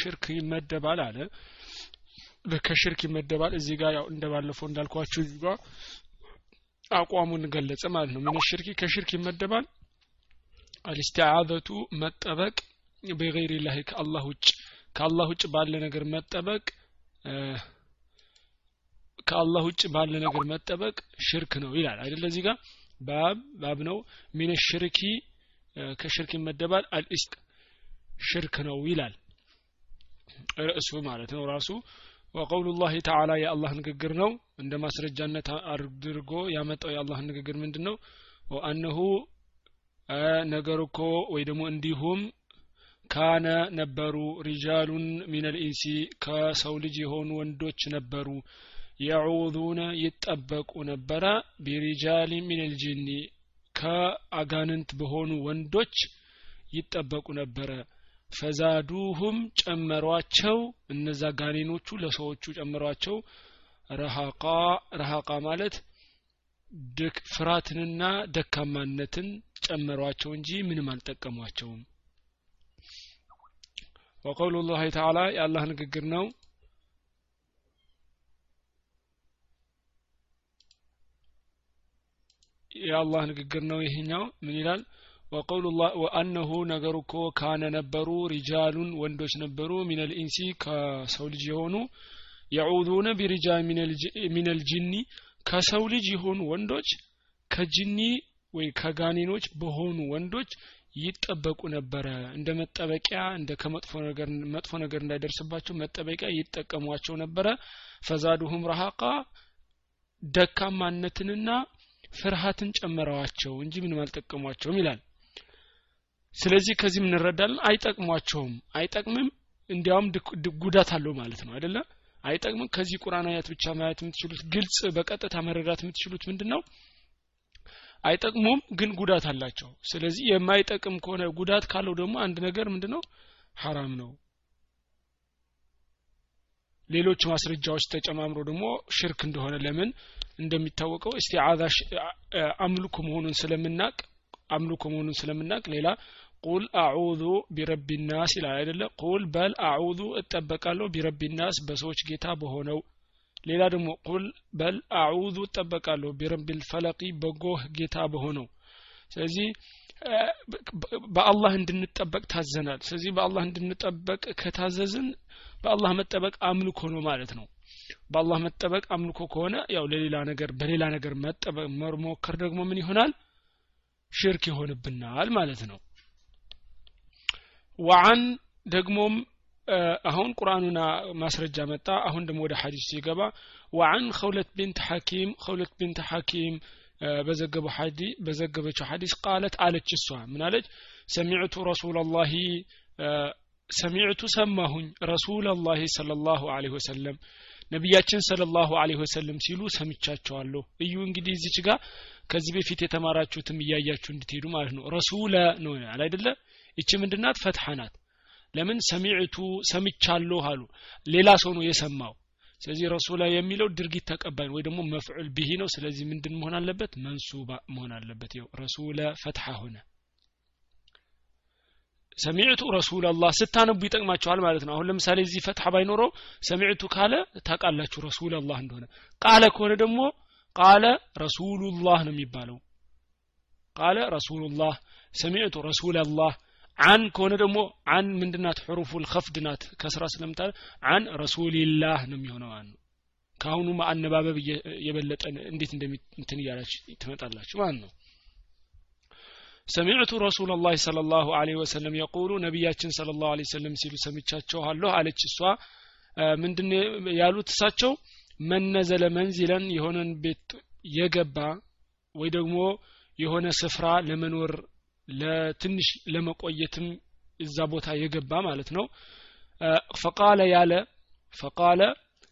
ሽርክ ይመደባል አለ። ከሽርክ ይመደባል። እዚህ ጋር ያው እንደባለፈው እንዳልኳችሁ እዚህ ጋር አቋሙን ገለጸ ማለት ነው። ምን ሽርኪ ከሽርክ ይመደባል። አልስቲዓዘቱ መጠበቅ በገይር ላህ ከአላህ ውጭ። ከአላህ ውጭ ባለ ነገር መጠበቅ ከአላህ ውጭ ባለ ነገር መጠበቅ ሽርክ ነው ይላል። አይደለ እዚህ ጋር ባብ ባብ ነው። ሚን ሽርኪ ከሽርክ ይመደባል። አልኢስቅ ሽርክ ነው ይላል ርዕሱ ማለት ነው ራሱ። وقول الله تعالى የአላህ ንግግር ነው። እንደ ማስረጃነት አድርጎ ያመጣው የአላህ ንግግር ምንድን ነው وأنه ነገር እኮ ወይ ደግሞ እንዲሁም كان ነበሩ رجال من الإنس ከሰው ልጅ የሆኑ ወንዶች ነበሩ። يعوذون ይጠበቁ ነበረ ቢሪጃሊ ሚነል ጂኒ ከአጋንንት በሆኑ ወንዶች ይጠበቁ ነበረ ፈዛዱሁም ጨመሯቸው። እነዛ ጋኔኖቹ ለሰዎቹ ጨመሯቸው ረሃቃ ረሃቃ ማለት ፍርሃትንና ደካማነትን ጨመሯቸው እንጂ ምንም አልጠቀሟቸውም። ወቀውሉ ላህ ተዓላ የአላህ ንግግር ነው። የአላህ ንግግር ነው ይሄኛው። ምን ይላል وقوله وأنه ነገሩ እኮ كان ነበሩ رجال ወንዶች ነበሩ من الإنس ከሰው ልጅ የሆኑ يعوذون برجال من الجن ከሰው ልጅ የሆኑ ወንዶች ከጅኒ ወይ ከጋኔኖች በሆኑ ወንዶች ይጠበቁ ነበረ እንደ መጠበቂያ እንደ ከመጥፎ ነገር መጥፎ ነገር እንዳይደርስባቸው መጠበቂያ ይጠቀሟቸው ነበረ። ፈዛዱሁም ረሃቃ ደካማነትንና ፍርሃትን ጨመረዋቸው እንጂ ምንም አልጠቀሟቸውም ይላል ስለዚህ ከዚህ እንረዳለን። አይጠቅሟቸውም። አይጠቅምም እንዲያውም ጉዳት አለው ማለት ነው አይደለ? አይጠቅምም። ከዚህ ቁርአን አያት ብቻ ማየት የምትችሉት ግልጽ በቀጥታ መረዳት የምትችሉት ምንድን ነው አይጠቅሙም ግን ጉዳት አላቸው። ስለዚህ የማይጠቅም ከሆነ ጉዳት ካለው ደግሞ አንድ ነገር ምንድነው? ሐራም ነው። ሌሎች ማስረጃዎች ተጨማምሮ ደግሞ ሽርክ እንደሆነ ለምን እንደሚታወቀው استعاذة አምልኮ መሆኑን ስለምናቅ አምልኮ መሆኑን ስለምናቅ ሌላ قل أعوذ برب الناس ይላል አይደለ? قل በል አዑዙ እጠበቃለሁ برب الناس በሰዎች ጌታ በሆነው። ሌላ ደግሞ قل በል አዑዙ እጠበቃለሁ برب الفلق በጎህ ጌታ በሆነው። ስለዚህ በአላህ እንድንጠበቅ ታዘናል። ስለዚህ በአላህ እንድንጠበቅ ከታዘዝን በአላህ መጠበቅ አምልኮ ነው ማለት ነው። በአላህ መጠበቅ አምልኮ ከሆነ ያው ለሌላ ነገር በሌላ ነገር መጠበቅ መሞከር ደግሞ ምን ይሆናል? ሽርክ ይሆንብናል ማለት ነው وعن ደግሞም አሁን ቁርአኑና ማስረጃ መጣ። አሁን ደግሞ ወደ ሐዲስ ሲገባ وعن خولة بنت حكيم خولة بنت حكيم በዘገበው ሐዲ በዘገበችው ሐዲስ ቃለት አለች እሷ። ምን አለች? ሰሚዕቱ ረሱላላሂ ሰሚዕቱ ሰማሁኝ ረሱላላሂ ሰለላሁ ዐለይሂ ወሰለም ነቢያችን ሰለላሁ ዐለይሂ ወሰለም ሲሉ ሰምቻቸዋለሁ። እዩ እንግዲህ እዚች ጋር ከዚህ በፊት የተማራችሁትም እያያችሁ እንድትሄዱ ማለት ነው። ረሱለ ነው አይደለ ይቺ ምንድናት? ፈትሐ ናት። ለምን? ሰሚዕቱ ሰምቻለሁ አሉ። ሌላ ሰው ነው የሰማው። ስለዚህ ረሱላ የሚለው ድርጊት ተቀባይ ወይ ደግሞ መፍዑል ቢሂ ነው። ስለዚህ ምንድን መሆን አለበት? መንሱባ መሆን አለበት። ይው ረሱለ ፈትሐ ሆነ። ሰሚዕቱ ረሱላላህ ስታነቡ ይጠቅማቸዋል ማለት ነው። አሁን ለምሳሌ እዚህ ፈትሐ ባይኖረው ሰሚዕቱ ካለ ታውቃላችሁ ረሱላላህ እንደሆነ። ቃለ ከሆነ ደግሞ ቃለ ረሱሉላህ ነው የሚባለው። ቃለ ረሱሉላህ ሰሚዕቱ ረሱላላህ አን ከሆነ ደግሞ አን ምንድናት? ሕሩፉል ከፍድ ናት። ከስራ ስለምታ አን ረሱሊላህ ነው የሚሆነው ነው ከአሁኑ አነባበብ የበለጠ እንዴት እንደሚንትን እያላች ትመጣላችሁ ማለት ነው። ሰሚዕቱ ረሱላ ላህ ለ ላሁ ለ ወሰለም የቁሉ ነቢያችን ስለ ላሁ ለ ሲሉ ሰምቻቸዋለሁ። አለች እሷ ምንድን ያሉት እሳቸው መነዘለ መንዚለን የሆነን ቤት የገባ ወይ ደግሞ የሆነ ስፍራ ለመኖር ለትንሽ ለመቆየትም እዛ ቦታ የገባ ማለት ነው። ፈቃለ ያለ ፈቃለ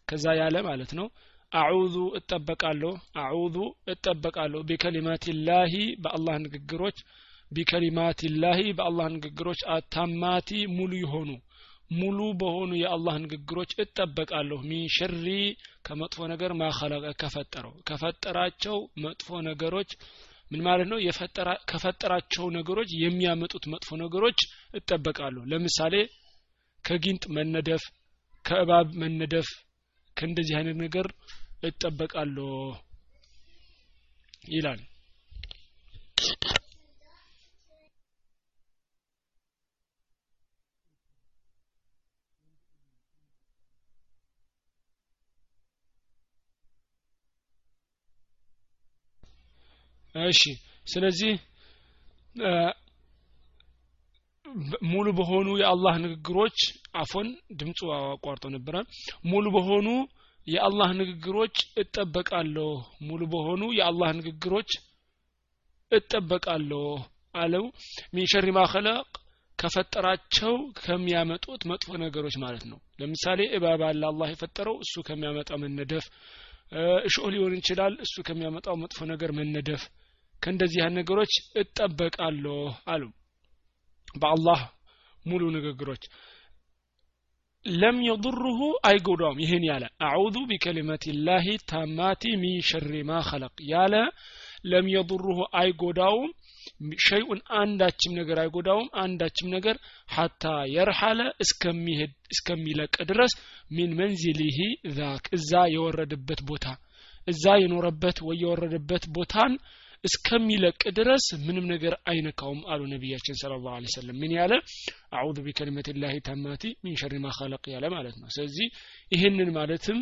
ከዛ ያለ ማለት ነው። አዑዙ እጠበቃለሁ አዑዙ እጠበቃለሁ ቢከሊማት ላሂ በአላህ ንግግሮች ቢከሊማት ላሂ በአላህ ንግግሮች አታማቲ ሙሉ የሆኑ ሙሉ በሆኑ የአላህ ንግግሮች እጠበቃለሁ። ሚን ሸሪ ከመጥፎ ነገር ማኸለቀ ከፈጠረው ከፈጠራቸው መጥፎ ነገሮች ምን ማለት ነው? ከፈጠራቸው ነገሮች የሚያመጡት መጥፎ ነገሮች እጠበቃለሁ። ለምሳሌ ከጊንጥ መነደፍ ከእባብ መነደፍ ከእንደዚህ አይነት ነገር እጠበቃለሁ ይላል እሺ። ስለዚህ ሙሉ በሆኑ የአላህ ንግግሮች አፎን ድምፁ አቋርጦ ነበረ። ሙሉ በሆኑ የአላህ ንግግሮች እጠበቃለሁ ሙሉ በሆኑ የአላህ ንግግሮች እጠበቃለሁ አለው። ሚን ሸሪ ከፈጠራቸው ከሚያመጡት መጥፎ ነገሮች ማለት ነው። ለምሳሌ እባብ አለ አላህ የፈጠረው እሱ ከሚያመጣ መነደፍ። እሾህ ሊሆን ይችላል እሱ ከሚያመጣው መጥፎ ነገር መነደፍ ከእንደዚህ ነገሮች እጠበቃለሁ አሉ። በአላህ ሙሉ ንግግሮች። ለም የضሩሁ አይጎዳውም። ይህን ያለ አዑዙ ቢከሊመት ላህ ታማቲ ሚን ሸሪ ማ ኸለቅ ያለ ለም የضሩሁ አይጎዳውም። ሸይኡን አንዳችም ነገር አይጎዳውም። አንዳችም ነገር ሐታ የርሐለ እስከሚሄድ እስከሚለቅ ድረስ ሚን መንዚሊሂ ዛክ እዛ የወረደበት ቦታ እዛ የኖረበት ወይ የወረደበት ቦታን እስከሚለቅ ድረስ ምንም ነገር አይነካውም አሉ ነቢያችን ስለ ላሁ ሰለም ምን ያለ? አዑዙ ቢከሊመት ላህ ታማቲ ሚን ሸሪ ማ ያለ ማለት ነው። ስለዚህ ይህንን ማለትም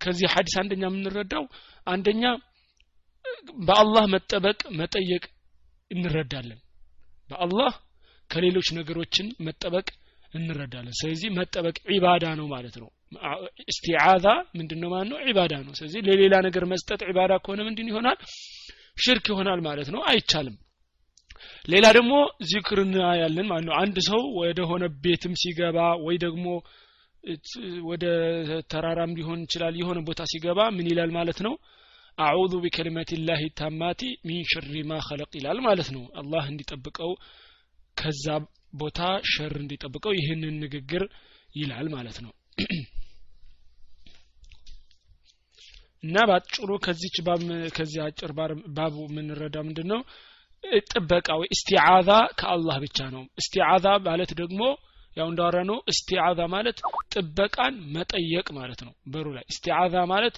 ከዚህ ሀዲስ አንደኛ የምንረዳው አንደኛ በአላህ መጠበቅ መጠየቅ እንረዳለን። በአላህ ከሌሎች ነገሮችን መጠበቅ እንረዳለን። ስለዚህ መጠበቅ ዒባዳ ነው ማለት ነው። እስቲዓዛ ምንድን ማለት ነው? ዒባዳ ነው። ስለዚህ ለሌላ ነገር መስጠት ዒባዳ ከሆነ ምንድን ይሆናል ሽርክ ይሆናል ማለት ነው። አይቻልም። ሌላ ደግሞ ዚክርና ያለን ማለት ነው። አንድ ሰው ወደ ሆነ ቤትም ሲገባ ወይ ደግሞ ወደ ተራራም ሊሆን ይችላል የሆነ ቦታ ሲገባ ምን ይላል ማለት ነው? አዑዙ ቢከሊመት ላህ ታማቲ ሚን ሸሪ ማ ኸለቅ ይላል ማለት ነው። አላህ እንዲጠብቀው ከዛ ቦታ ሸር እንዲጠብቀው ይህንን ንግግር ይላል ማለት ነው እና በአጭሩ ከዚች ከዚህ አጭር ባቡ የምንረዳው ምንድን ነው ጥበቃ ወይ እስቲዓዛ ከአላህ ብቻ ነው። እስቲዓዛ ማለት ደግሞ ያው እንዳወራ ነው እስቲዓዛ ማለት ጥበቃን መጠየቅ ማለት ነው። በሩ ላይ እስቲዓዛ ማለት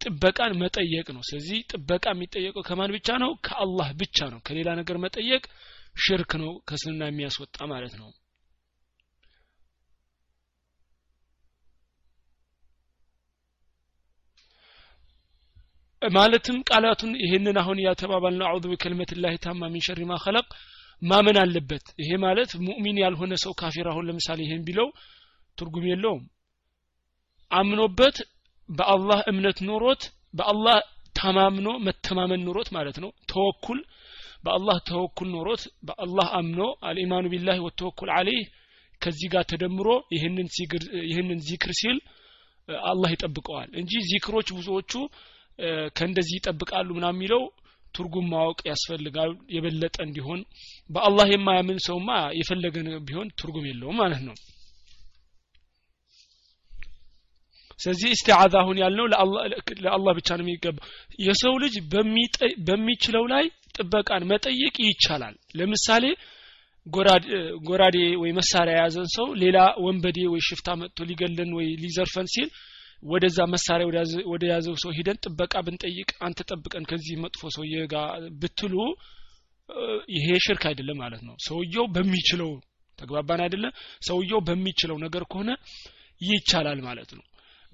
ጥበቃን መጠየቅ ነው። ስለዚህ ጥበቃ የሚጠየቀው ከማን ብቻ ነው? ከአላህ ብቻ ነው። ከሌላ ነገር መጠየቅ ሽርክ ነው ከስልና የሚያስወጣ ማለት ነው ማለትም ቃላቱን ይህንን አሁን ያተባባልነው አዑዙ ቢከልመት ላህ ታማ ሚን ሸሪ ማ ማመን አለበት። ይሄ ማለት ሙእሚን ያልሆነ ሰው ካፊር አሁን ለምሳሌ ይሄን ቢለው ትርጉም የለውም። አምኖበት በአላህ እምነት ኖሮት በአላህ ተማምኖ መተማመን ኖሮት ማለት ነው። ተወኩል በአላህ ተወኩል ኖሮት በአላህ አምኖ አልኢማኑ ቢላህ ወተወኩል አለይህ ከዚህ ጋር ተደምሮ ይህንን ዚክር ሲል አላህ ይጠብቀዋል እንጂ ዚክሮች ብዙዎቹ ከእንደዚህ ይጠብቃሉ ምና የሚለው ትርጉም ማወቅ ያስፈልጋል። የበለጠ እንዲሆን በአላህ የማያምን ሰውማ የፈለገ ቢሆን ትርጉም የለውም ማለት ነው። ስለዚህ እስቲዓዛ አሁን ያልነው ለአላህ ብቻ ነው የሚገባው። የሰው ልጅ በሚችለው ላይ ጥበቃን መጠየቅ ይቻላል። ለምሳሌ ጎራዴ ወይ መሳሪያ የያዘን ሰው ሌላ ወንበዴ ወይ ሽፍታ መጥቶ ሊገለን ወይ ሊዘርፈን ሲል ወደዛ መሳሪያ ወደ ያዘው ሰው ሂደን ጥበቃ ብንጠይቅ አንተ ጠብቀን ከዚህ መጥፎ ሰውዬ ጋር ብትሉ ይሄ ሽርክ አይደለም ማለት ነው። ሰውየው በሚችለው ተግባባን አይደለም ሰውየው በሚችለው ነገር ከሆነ ይቻላል ማለት ነው።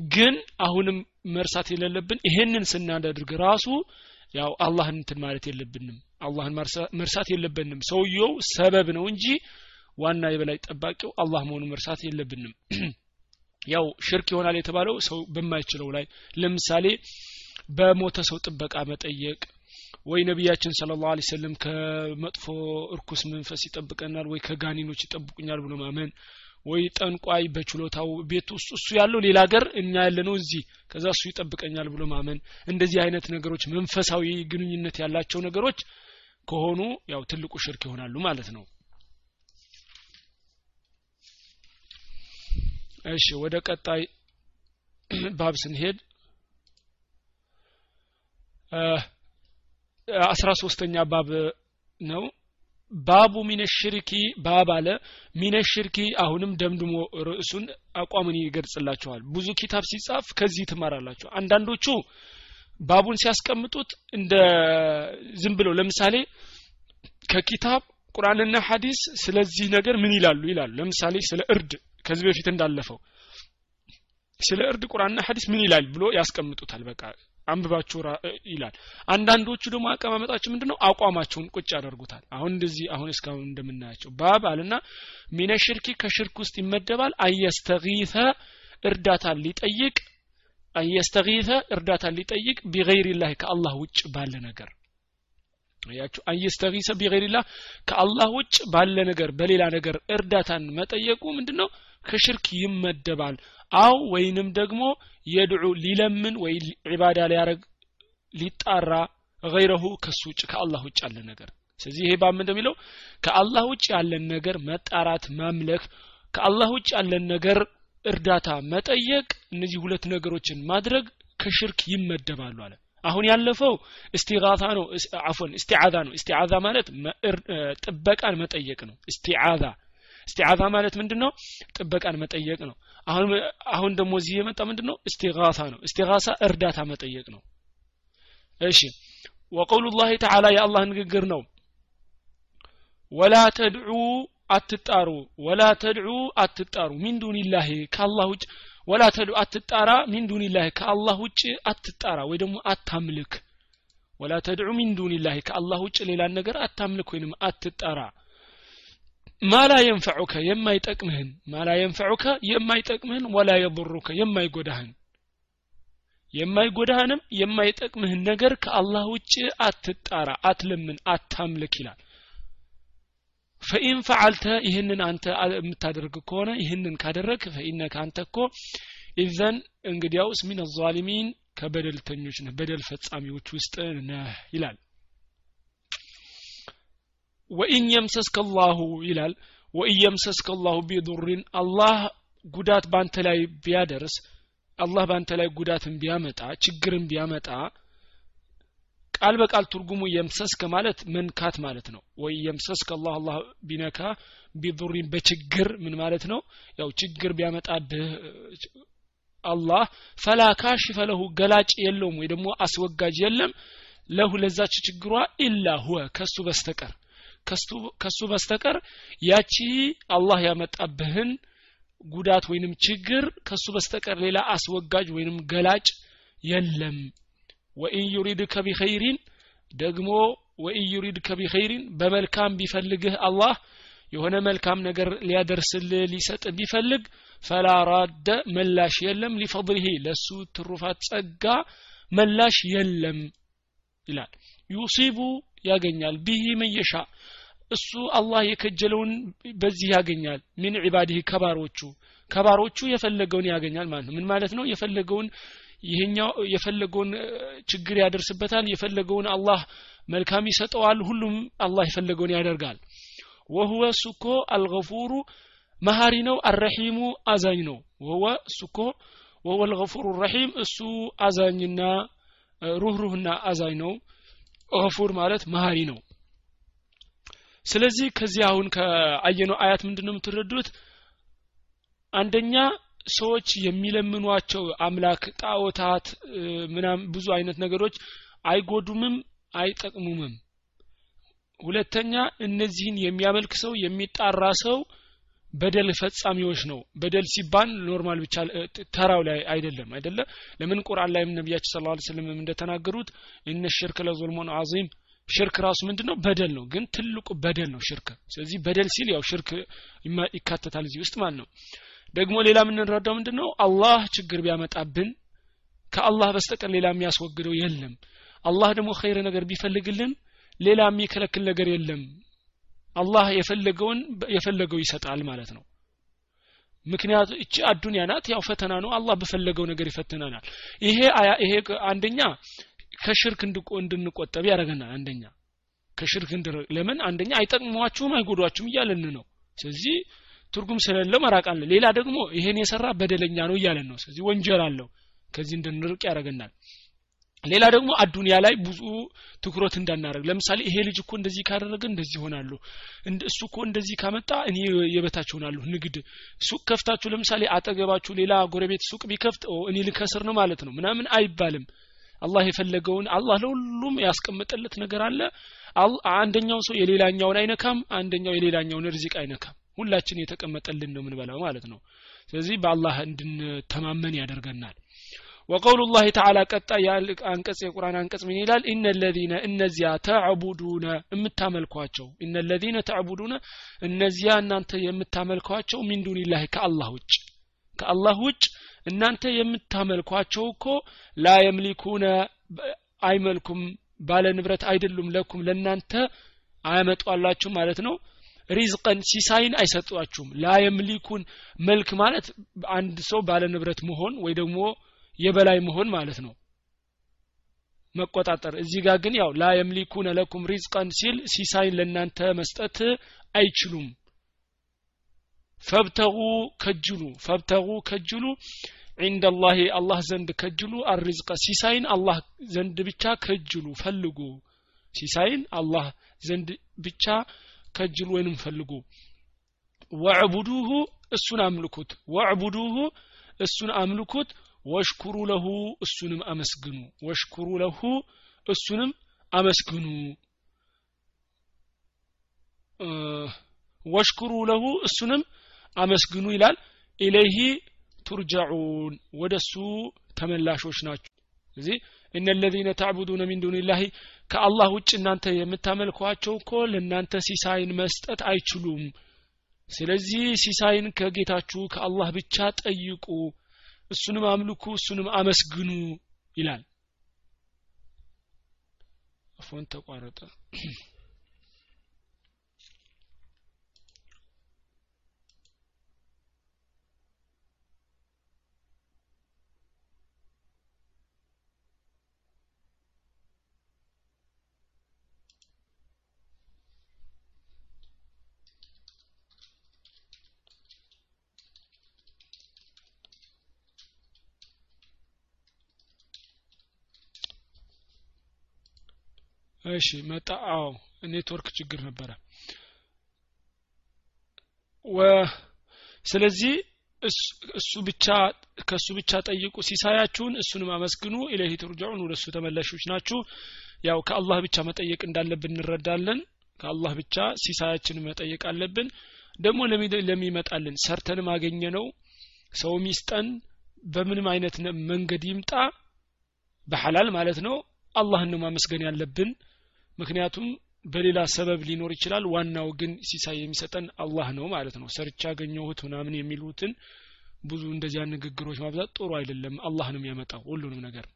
ግን አሁንም መርሳት የሌለብን ይሄንን ስናደርግ ራሱ ያው አላህን እንትን ማለት የለብንም። አላህን መርሳት የለብንም። ሰውየው ሰበብ ነው እንጂ ዋና የበላይ ጠባቂው አላህ መሆኑ መርሳት የለብንም ያው ሽርክ ይሆናል የተባለው ሰው በማይችለው ላይ ለምሳሌ በሞተ ሰው ጥበቃ መጠየቅ ወይ ነቢያችን ስለ ላሁ ሰለም ከመጥፎ እርኩስ መንፈስ ይጠብቀናል ወይ ከጋኒኖች ይጠብቁኛል ብሎ ማመን ወይ ጠንቋይ በችሎታው ቤት ውስጥ እሱ ያለው ሌላ ሀገር እኛ ያለነው እዚህ ከዛ እሱ ይጠብቀኛል ብሎ ማመን እንደዚህ አይነት ነገሮች መንፈሳዊ ግንኙነት ያላቸው ነገሮች ከሆኑ ያው ትልቁ ሽርክ ይሆናሉ ማለት ነው እሺ ወደ ቀጣይ ባብ ስንሄድ አስራ ሶስተኛ ባብ ነው። ባቡ ሚነ ሽርኪ ባብ አለ። ሚነ ሽርኪ አሁንም ደምድሞ ርዕሱን አቋምን ይገልጽላቸዋል ብዙ ኪታብ ሲጻፍ ከዚህ ትማራላቸው አንዳንዶቹ ባቡን ሲያስቀምጡት እንደ ዝም ብለው ለምሳሌ ከኪታብ ቁርአንና ሐዲስ ስለዚህ ነገር ምን ይላሉ ይላሉ። ለምሳሌ ስለ እርድ ከዚህ በፊት እንዳለፈው። ስለ እርድ ቁርአንና ሐዲስ ምን ይላል ብሎ ያስቀምጡታል። በቃ አንብባችሁ ይላል። አንዳንዶቹ ደግሞ አቀማመጣቸው ምንድነው? አቋማቸውን ቁጭ ያደርጉታል። አሁን እንደዚህ አሁን እስካሁን እንደምናያቸው ባብ አልና ሚነ ሽርኪ ከሽርክ ውስጥ ይመደባል። አየስተጊተ እርዳታን ሊጠይቅ አየስተጊተ እርዳታን ሊጠይቅ ቢገይሪላህ ከአላህ ውጭ ባለ ነገር። አያችሁ? አየስተጊሰ ቢገይሪላህ ከአላህ ውጭ ባለ ነገር በሌላ ነገር እርዳታን መጠየቁ ምንድነው ከሽርክ ይመደባል። አው ወይንም ደግሞ የድዑ ሊለምን ወይ ዒባዳ ሊያረግ ሊጣራ ገይረሁ ከሱ ውጭ ከአላህ ውጭ ያለ ነገር። ስለዚህ ይሄ ባም እንደሚለው ከአላህ ውጭ ያለን ነገር መጣራት ማምለክ ከአላህ ውጭ ያለን ነገር እርዳታ መጠየቅ እነዚህ ሁለት ነገሮችን ማድረግ ከሽርክ ይመደባሉ አለ። አሁን ያለፈው እስቲጋታ ነው አፎን እስቲዓዛ ነው። እስቲዓዛ ማለት ጥበቃን መጠየቅ ነው። እስቲዓዛ እስቲዓዛ ማለት ምንድን ነው ጥበቃን መጠየቅ ነው። አሁን አሁን ደግሞ እዚህ የመጣ ምንድን ነው እስቲጋሳ ነው። እስቲጋሳ እርዳታ መጠየቅ ነው። እሺ። ወቀውሉ ላህ ተዓላ የአላህ ንግግር ነው። ወላ ተድዑ አትጣሩ ወላ ተድዑ አትጣሩ ሚን ዱንላህ ከአላህ ውጭ ወላ ተድዑ አትጣራ ሚን ዱንላህ ከአላህ ውጭ አትጣራ ወይ ደግሞ አታምልክ። ወላ ተድዑ ሚን ዱንላህ ከአላህ ውጭ ሌላን ነገር አታምልክ ወይንም አትጣራ ማላ የንፈዑከ? የማይጠቅምህን። ማላ የንፈዑከ? የማይጠቅምህን። ወላ የضሩከ? የማይጎዳህን። የማይጎዳህንም የማይጠቅምህን ነገር ከአላህ ውጭ አትጣራ አትለምን አታምልክ ይላል። ፈኢን ፈዓልተ ይህንን አንተ የምታደርግ ከሆነ ይህንን ካደረግ ፈኢነከ አንተ እኮ ኢዘን እንግዲያውስ ሚን አዛሊሚን ከበደልተኞች ነህ በደል ፈጻሚዎች ውስጥ ነህ ይላል ወኢን የምሰስከ ላሁ ይላል። ወኢን የምሰስከ ላሁ ቢዱሪን አላህ ጉዳት ባንተ ላይ ቢያደርስ አላህ ባንተ ላይ ጉዳትን ቢያመጣ ችግርን ቢያመጣ ቃል በቃል ትርጉሙ የምሰስከ ማለት መንካት ማለት ነው። ወይ የምሰስከ አላህ አላህ ቢነካ ቢዱሪን በችግር ምን ማለት ነው? ያው ችግር ቢያመጣብህ አላህ ፈላ ካሽፈ ለሁ ገላጭ የለውም ወይ ደግሞ አስወጋጅ የለም። ለሁ ለዛች ችግሯ ኢላ ሁወ ከሱ በስተቀር ከሱ በስተቀር ያቺ አላህ ያመጣብህን ጉዳት ወይንም ችግር ከሱ በስተቀር ሌላ አስወጋጅ ወይንም ገላጭ የለም። وإن يردك بخير ደግሞ وإن يردك بخير በመልካም ቢፈልግህ አላህ የሆነ መልካም ነገር ሊያደርስልህ ሊሰጥ ቢፈልግ فلا راد መላሽ የለም። لفضله ለሱ ትሩፋት ጸጋ መላሽ የለም ይላል። يصيب ያገኛል። به من يشاء እሱ አላህ የከጀለውን በዚህ ያገኛል። من عباده ከባሮቹ። ከባሮቹ የፈለገውን ያገኛል ማለት ነው። ምን ማለት ነው? የፈለገውን ይሄኛው የፈለገውን ችግር ያደርስበታል። የፈለገውን አላህ መልካም ይሰጠዋል። ሁሉም አላህ የፈለገውን ያደርጋል። ወሁወ እሱኮ አልገፉሩ መሀሪ ነው። አረሒሙ አዛኝ ነው። ወሁወ እሱኮ ወሁወ አልገፉሩ ረሒም እሱ አዛኝና ሩህሩህና አዛኝ ነው ገፉር ማለት መሀሪ ነው። ስለዚህ ከዚህ አሁን ከአየነው آيات ምንድን ነው የምትረዱት? አንደኛ ሰዎች የሚለምኗቸው አምላክ ጣዖታት ምናም ብዙ አይነት ነገሮች አይጎዱምም አይጠቅሙምም። ሁለተኛ እነዚህን የሚያመልክ ሰው የሚጣራ ሰው በደል ፈጻሚዎች ነው። በደል ሲባል normal ብቻ ተራው ላይ አይደለም አይደለ? ለምን ቁርአን ላይም ነቢያችን صلى الله عليه وسلم እንደተናገሩት እነ ሽርክ ለዞልሞን አዚም ሽርክ ራሱ ምንድን ነው በደል ነው። ግን ትልቁ በደል ነው ሽርክ። ስለዚህ በደል ሲል ያው ሽርክ ይካተታል እዚህ ውስጥ ማለት ነው። ደግሞ ሌላ የምንረዳው ምንድን ነው አላህ ችግር ቢያመጣብን ከአላህ በስተቀር ሌላ የሚያስወግደው የለም። አላህ ደግሞ ኸይር ነገር ቢፈልግልን ሌላ የሚከለክል ነገር የለም አላህ የፈለገውን የፈለገው ይሰጣል ማለት ነው። ምክንያቱ እቺ አዱንያ ናት። ያው ፈተና ነው። አላህ በፈለገው ነገር ይፈትነናል ይሄ ይሄ አንደኛ ከሽርክ እንድንቆጠብ ያደረገናል አንደኛ ከሽርክ ለምን? አንደኛ አይጠቅሟችሁም አይጎዷችሁም እያለን ነው። ስለዚህ ትርጉም ስለሌለው መራቅ ሌላ ደግሞ ይሄን የሰራ በደለኛ ነው እያለን ነው። ስለዚህ ወንጀል አለው። ከዚህ እንድንርቅ ያደረገናል ሌላ ደግሞ አዱንያ ላይ ብዙ ትኩረት እንዳናደርግ። ለምሳሌ ይሄ ልጅ እኮ እንደዚህ ካደረገ እንደዚህ ይሆናሉ። እሱ እኮ እንደዚህ ካመጣ እኔ የበታች ሆናለሁ ንግድ ሱቅ ከፍታችሁ ለምሳሌ አጠገባችሁ ሌላ ጎረቤት ሱቅ ቢከፍት እኔ ልከስር ነው ማለት ነው ምናምን አይባልም። አላህ የፈለገውን አላህ ለሁሉም ያስቀመጠለት ነገር አለ። አንደኛው ሰው የሌላኛውን አይነካም አንደኛው የሌላኛውን ርዚቅ አይነካም። ሁላችን የተቀመጠልን ነው ምንበላው ማለት ነው። ስለዚህ በአላህ እንድንተማመን ያደርገናል ወቀውሉ ላህ ተዓላ ቀጣይ አንቀጽ የቁርአን አንቀጽ ምን ይላል እነ ለዚነ እነዚያ ተዕቡዱነ የምታመልኳቸው እነ ለዚነ ተዕቡዱነ እነዚያ እናንተ የምታመልኳቸው ሚን ዱኒላህ ከአላህ ውጭ ከአላህ ውጭ እናንተ የምታመልኳቸው እኮ ላ የምሊኩነ አይመልኩም ባለ ንብረት አይደሉም ለኩም ለእናንተ አያመጧላችሁ ማለት ነው። ሪዝቀን ሲሳይን አይሰጧችሁም። ላ መልክ ማለት አንድ ሰው ባለ ንብረት መሆን ወይ ደግሞ የበላይ መሆን ማለት ነው መቆጣጠር እዚህ ጋር ግን ያው ላ የምሊኩነ ለኩም ሪዝቀን ሲል ሲሳይን ለእናንተ መስጠት አይችሉም ፈብተጉ ከጅሉ ፈብተጉ ከጅሉ عند الله الله ዘንድ ከጅሉ አርዝቀ ሲሳይን አላህ ዘንድ ብቻ ከጅሉ ፈልጉ ሲሳይን አላህ ዘንድ ብቻ ከጅሉ ወይንም ፈልጉ ወዕቡዱሁ እሱን አምልኩት ወዕቡዱሁ እሱን አምልኩት ወሽኩሩ ለሁ እሱንም አመስግኑ። ወሽኩሩ ለሁ እሱንም አመስግኑ። ወሽኩሩ ለሁ እሱንም አመስግኑ ይላል። ኢለይሂ ቱርጀዑን ወደሱ ተመላሾች ናቸው። እዚህ እነ ለዚነ ተዕቡዱነ ሚን ዱንላሂ ከአላህ ውጭ እናንተ የምታመልኳቸው እኮ ለእናንተ ሲሳይን መስጠት አይችሉም። ስለዚህ ሲሳይን ከጌታችሁ ከአላህ ብቻ ጠይቁ እሱንም አምልኩ እሱንም አመስግኑ ይላል። አፎን ተቋረጠ እሺ መጣ። አዎ ኔትወርክ ችግር ነበረ። ስለዚህ እሱ ብቻ ከእሱ ብቻ ጠይቁ። ሲሳያችሁን እሱንም አመስግኑ። ኢለህ ትርጃዑን ወደ እሱ ተመላሾች ናችሁ። ያው ከአላህ ብቻ መጠየቅ እንዳለብን እንረዳለን። ከአላህ ብቻ ሲሳያችን መጠየቅ አለብን። ደግሞ ለሚመጣልን ሰርተን ማገኘ ነው ሰው ሚስጠን በምንም አይነት መንገድ ይምጣ። በሐላል ማለት ነው። አላህን ነው ማመስገን ያለብን ምክንያቱም በሌላ ሰበብ ሊኖር ይችላል። ዋናው ግን ሲሳይ የሚሰጠን አላህ ነው ማለት ነው። ሰርቻ ያገኘሁት ምናምን የሚሉትን ብዙ እንደዚያ ንግግሮች ማብዛት ጥሩ አይደለም። አላህ ነው የሚያመጣው ሁሉንም ነገር።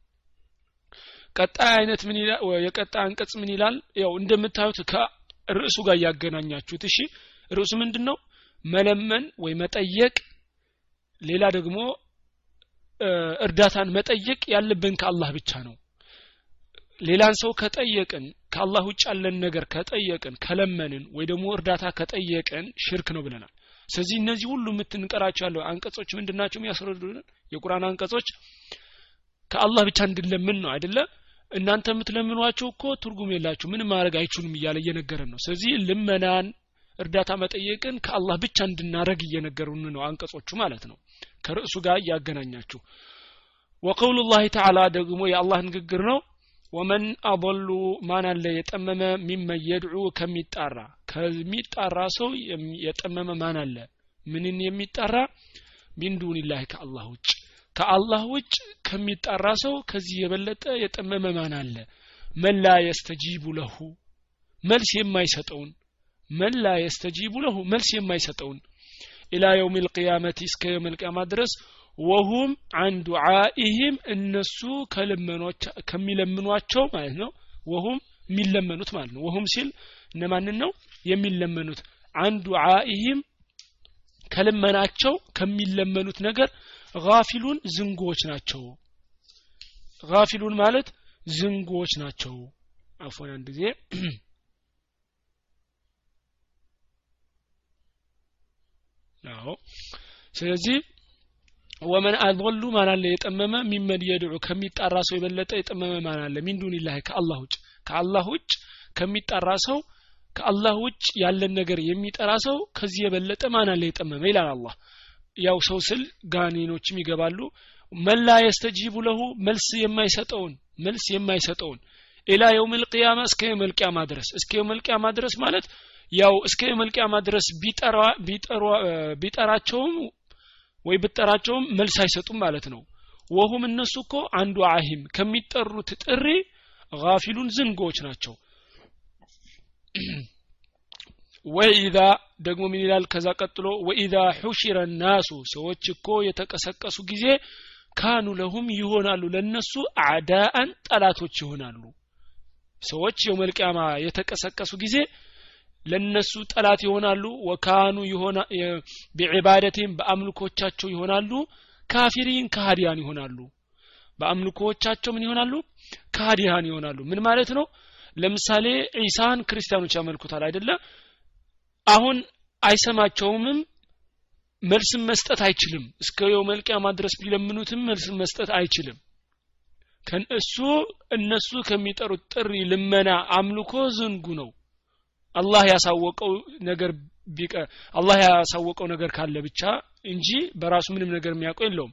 ቀጣይ አይነት ምን ይላል የቀጣይ አንቀጽ ምን ይላል? ያው እንደምታዩት ከርዕሱ ጋር እያገናኛችሁት እሺ ርዕሱ ምንድን ነው መለመን ወይ መጠየቅ ሌላ ደግሞ እርዳታን መጠየቅ ያለብን ከአላህ ብቻ ነው። ሌላን ሰው ከጠየቅን ከአላህ ውጭ ያለን ነገር ከጠየቅን ከለመንን ወይ ደግሞ እርዳታ ከጠየቅን ሽርክ ነው ብለናል። ስለዚህ እነዚህ ሁሉ የምትንቀራቸው ያለው አንቀጾች ምንድናቸው የሚያስረዱልን? የቁርአን አንቀጾች ከአላህ ብቻ እንድንለምን ነው አይደለ? እናንተ የምትለምኗቸው እኮ ትርጉም የላችሁ ምንም ማድረግ አይችሉም እያለ እየነገረን ነው። ስለዚህ ልመናን እርዳታ መጠየቅን ከአላህ ብቻ እንድናረግ እየነገሩን ነው አንቀጾቹ ማለት ነው። ከርዕሱ ጋር እያገናኛችሁ። ወቀውሉ ላህ ተዓላ ደግሞ የአላህ ንግግር ነው ወመን አضሉ ማን አለ የጠመመ ሚመን የድዑ ከሚጣራ። ከሚጣራ ሰው የጠመመ ማን አለ? ምንን የሚጣራ? ሚን ዱንላህ ከአላህ ውጭ። ከአላህ ውጭ ከሚጣራ ሰው ከዚህ የበለጠ የጠመመ ማን አለ? መን ላ የስተጂቡ ለሁ። መልስ የማይሰጠውን። መን ላ የስተጂቡ ለሁ። መልስ የማይሰጠውን። ኢላ የውም ልቅያመት እስከ የውም ልቅያማ ድረስ ወሁም አን ዱዓኢህም እነሱ ከሚለምኗቸው ማለት ነው። ወሁም የሚለመኑት ማለት ነው። ወሁም ሲል እነማንን ነው? የሚለመኑት። አን ዱዓኢህም ከልመናቸው ከሚለመኑት ነገር ጋፊሉን ዝንጎች ናቸው። ጋፊሉን ማለት ዝንጎች ናቸው። አፎን አንድ ጊዜ ስለዚህ ወመን አضሉ ማን አለ? የጠመመ ሚመን የድዑ ከሚጣራ ሰው የበለጠ የጠመመ ማን ሚን ዱኒላህ ከአላህ ውጭ። ከአላህ ውጭ ከሚጣራ ሰው ከአላህ ውጭ ያለን ነገር የሚጠራ ሰው ከዚህ የበለጠ ማን የጠመመ ይላል አላህ። ያው ሰው ስል ጋኔኖችም ይገባሉ። መላ የስተጂቡ ለሁ መልስ የማይሰጠውን መልስ የማይሰጠውን ኢላ የውም ልቅያማ እስከ የውም ልቅያማ ድረስ። እስከ የውም ልቅያማ ድረስ ማለት ያው እስከ የውም ልቅያማ ድረስ ቢጠራቸውም ወይ ብጠራቸውም መልስ አይሰጡም ማለት ነው። ወሁም እነሱ እኮ አንዱ አሂም ከሚጠሩት ጥሪ ጋፊሉን ዝንጎዎች ናቸው። ወኢዛ ደግሞ ምን ይላል? ከዛ ቀጥሎ ወኢዛ ሑሽረ ናሱ ሰዎች እኮ የተቀሰቀሱ ጊዜ ካኑ ለሁም ይሆናሉ። ለነሱ አዕዳአን ጠላቶች ይሆናሉ። ሰዎች የውመልቅያማ የተቀሰቀሱ ጊዜ ለነሱ ጠላት ይሆናሉ። ወካኑ ቢዕባደትም በአምልኮቻቸው ይሆናሉ። ካፊሪን ከሃዲያን ይሆናሉ። በአምልኮቻቸው ምን ይሆናሉ? ከሃዲያን ይሆናሉ። ምን ማለት ነው? ለምሳሌ ዒሳን ክርስቲያኖች ያመልኩታል አይደለ? አሁን አይሰማቸውምም መልስም መስጠት አይችልም። እስከ የውመልቅያማ ድረስ ቢለምኑትም መልስም መስጠት አይችልም። ከእሱ እነሱ ከሚጠሩት ጥሪ ልመና አምልኮ ዝንጉ ነው አላህ ያሳወቀው ነገር ቢቀ አላህ ያሳወቀው ነገር ካለ ብቻ እንጂ በራሱ ምንም ነገር የሚያውቀው የለውም።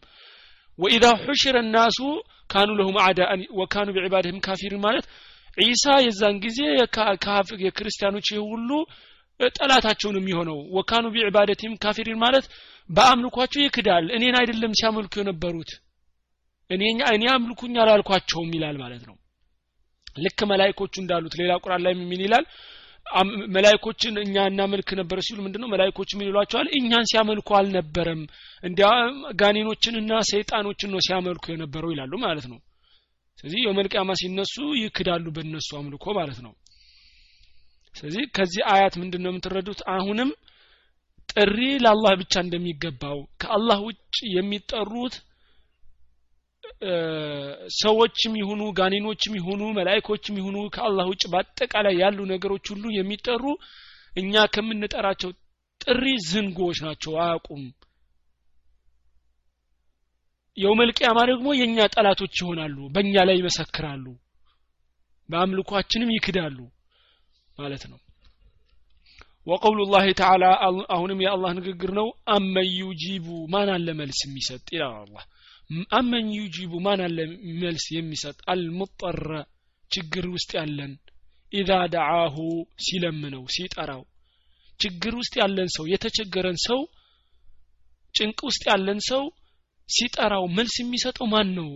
ወኢዛ ሑሽረ ናሱ ካኑ ለሁም አዳአን ወካኑ ቢዕባድህም ካፊሪን ማለት ዒሳ የዛን ጊዜ የክርስቲያኖች ሁሉ ጠላታቸው ነው የሚሆነው ወካኑ ቢዕባደቲም ካፊሪን ማለት በአምልኳቸው ይክዳል እኔን አይደለም ሲያመልኩ የነበሩት እኔ እኔ አምልኩኝ አላልኳቸውም ይላል ማለት ነው። ልክ መላይኮቹ እንዳሉት ሌላ ቁርአን ላይ ምን ይላል መላይኮችን እኛ እናመልክ ነበር ሲሉ ምንድነው? መላይኮች ምን ይሏቸዋል? እኛን ሲያመልኩ አልነበረም። እንዲያ ጋኔኖችንና ሰይጣኖችን ነው ሲያመልኩ የነበረው ይላሉ ማለት ነው። ስለዚህ የመልቅያማ ሲነሱ ይክዳሉ በእነሱ አምልኮ ማለት ነው። ስለዚህ ከዚህ አያት ምንድን ነው የምትረዱት? አሁንም ጥሪ ለአላህ ብቻ እንደሚገባው ከአላህ ውጭ የሚጠሩት ሰዎችም ይሁኑ ጋኔኖችም ይሁኑ መላይኮችም ይሁኑ ከአላህ ውጭ በአጠቃላይ ያሉ ነገሮች ሁሉ የሚጠሩ እኛ ከምንጠራቸው ጥሪ ዝንጎዎች ናቸው። አያውቁም። የውመልቅያማ ደግሞ የእኛ ጠላቶች ይሆናሉ በእኛ ላይ ይመሰክራሉ በአምልኳችንም ይክዳሉ ማለት ነው። ወቀውሉ ላህ ተዓላ አሁንም የአላህ ንግግር ነው። አመን ዩጂቡ ማን አለ መልስ የሚሰጥ? ይላል አላህ አመን ዩጂቡ ማን አለ መልስ የሚሰጥ? አልሙጠረ ችግር ውስጥ ያለን ኢዛ ደዓሁ ሲለምነው ሲጠራው። ችግር ውስጥ ያለን ሰው የተቸገረን ሰው ጭንቅ ውስጥ ያለን ሰው ሲጠራው መልስ የሚሰጠው ማን ነው?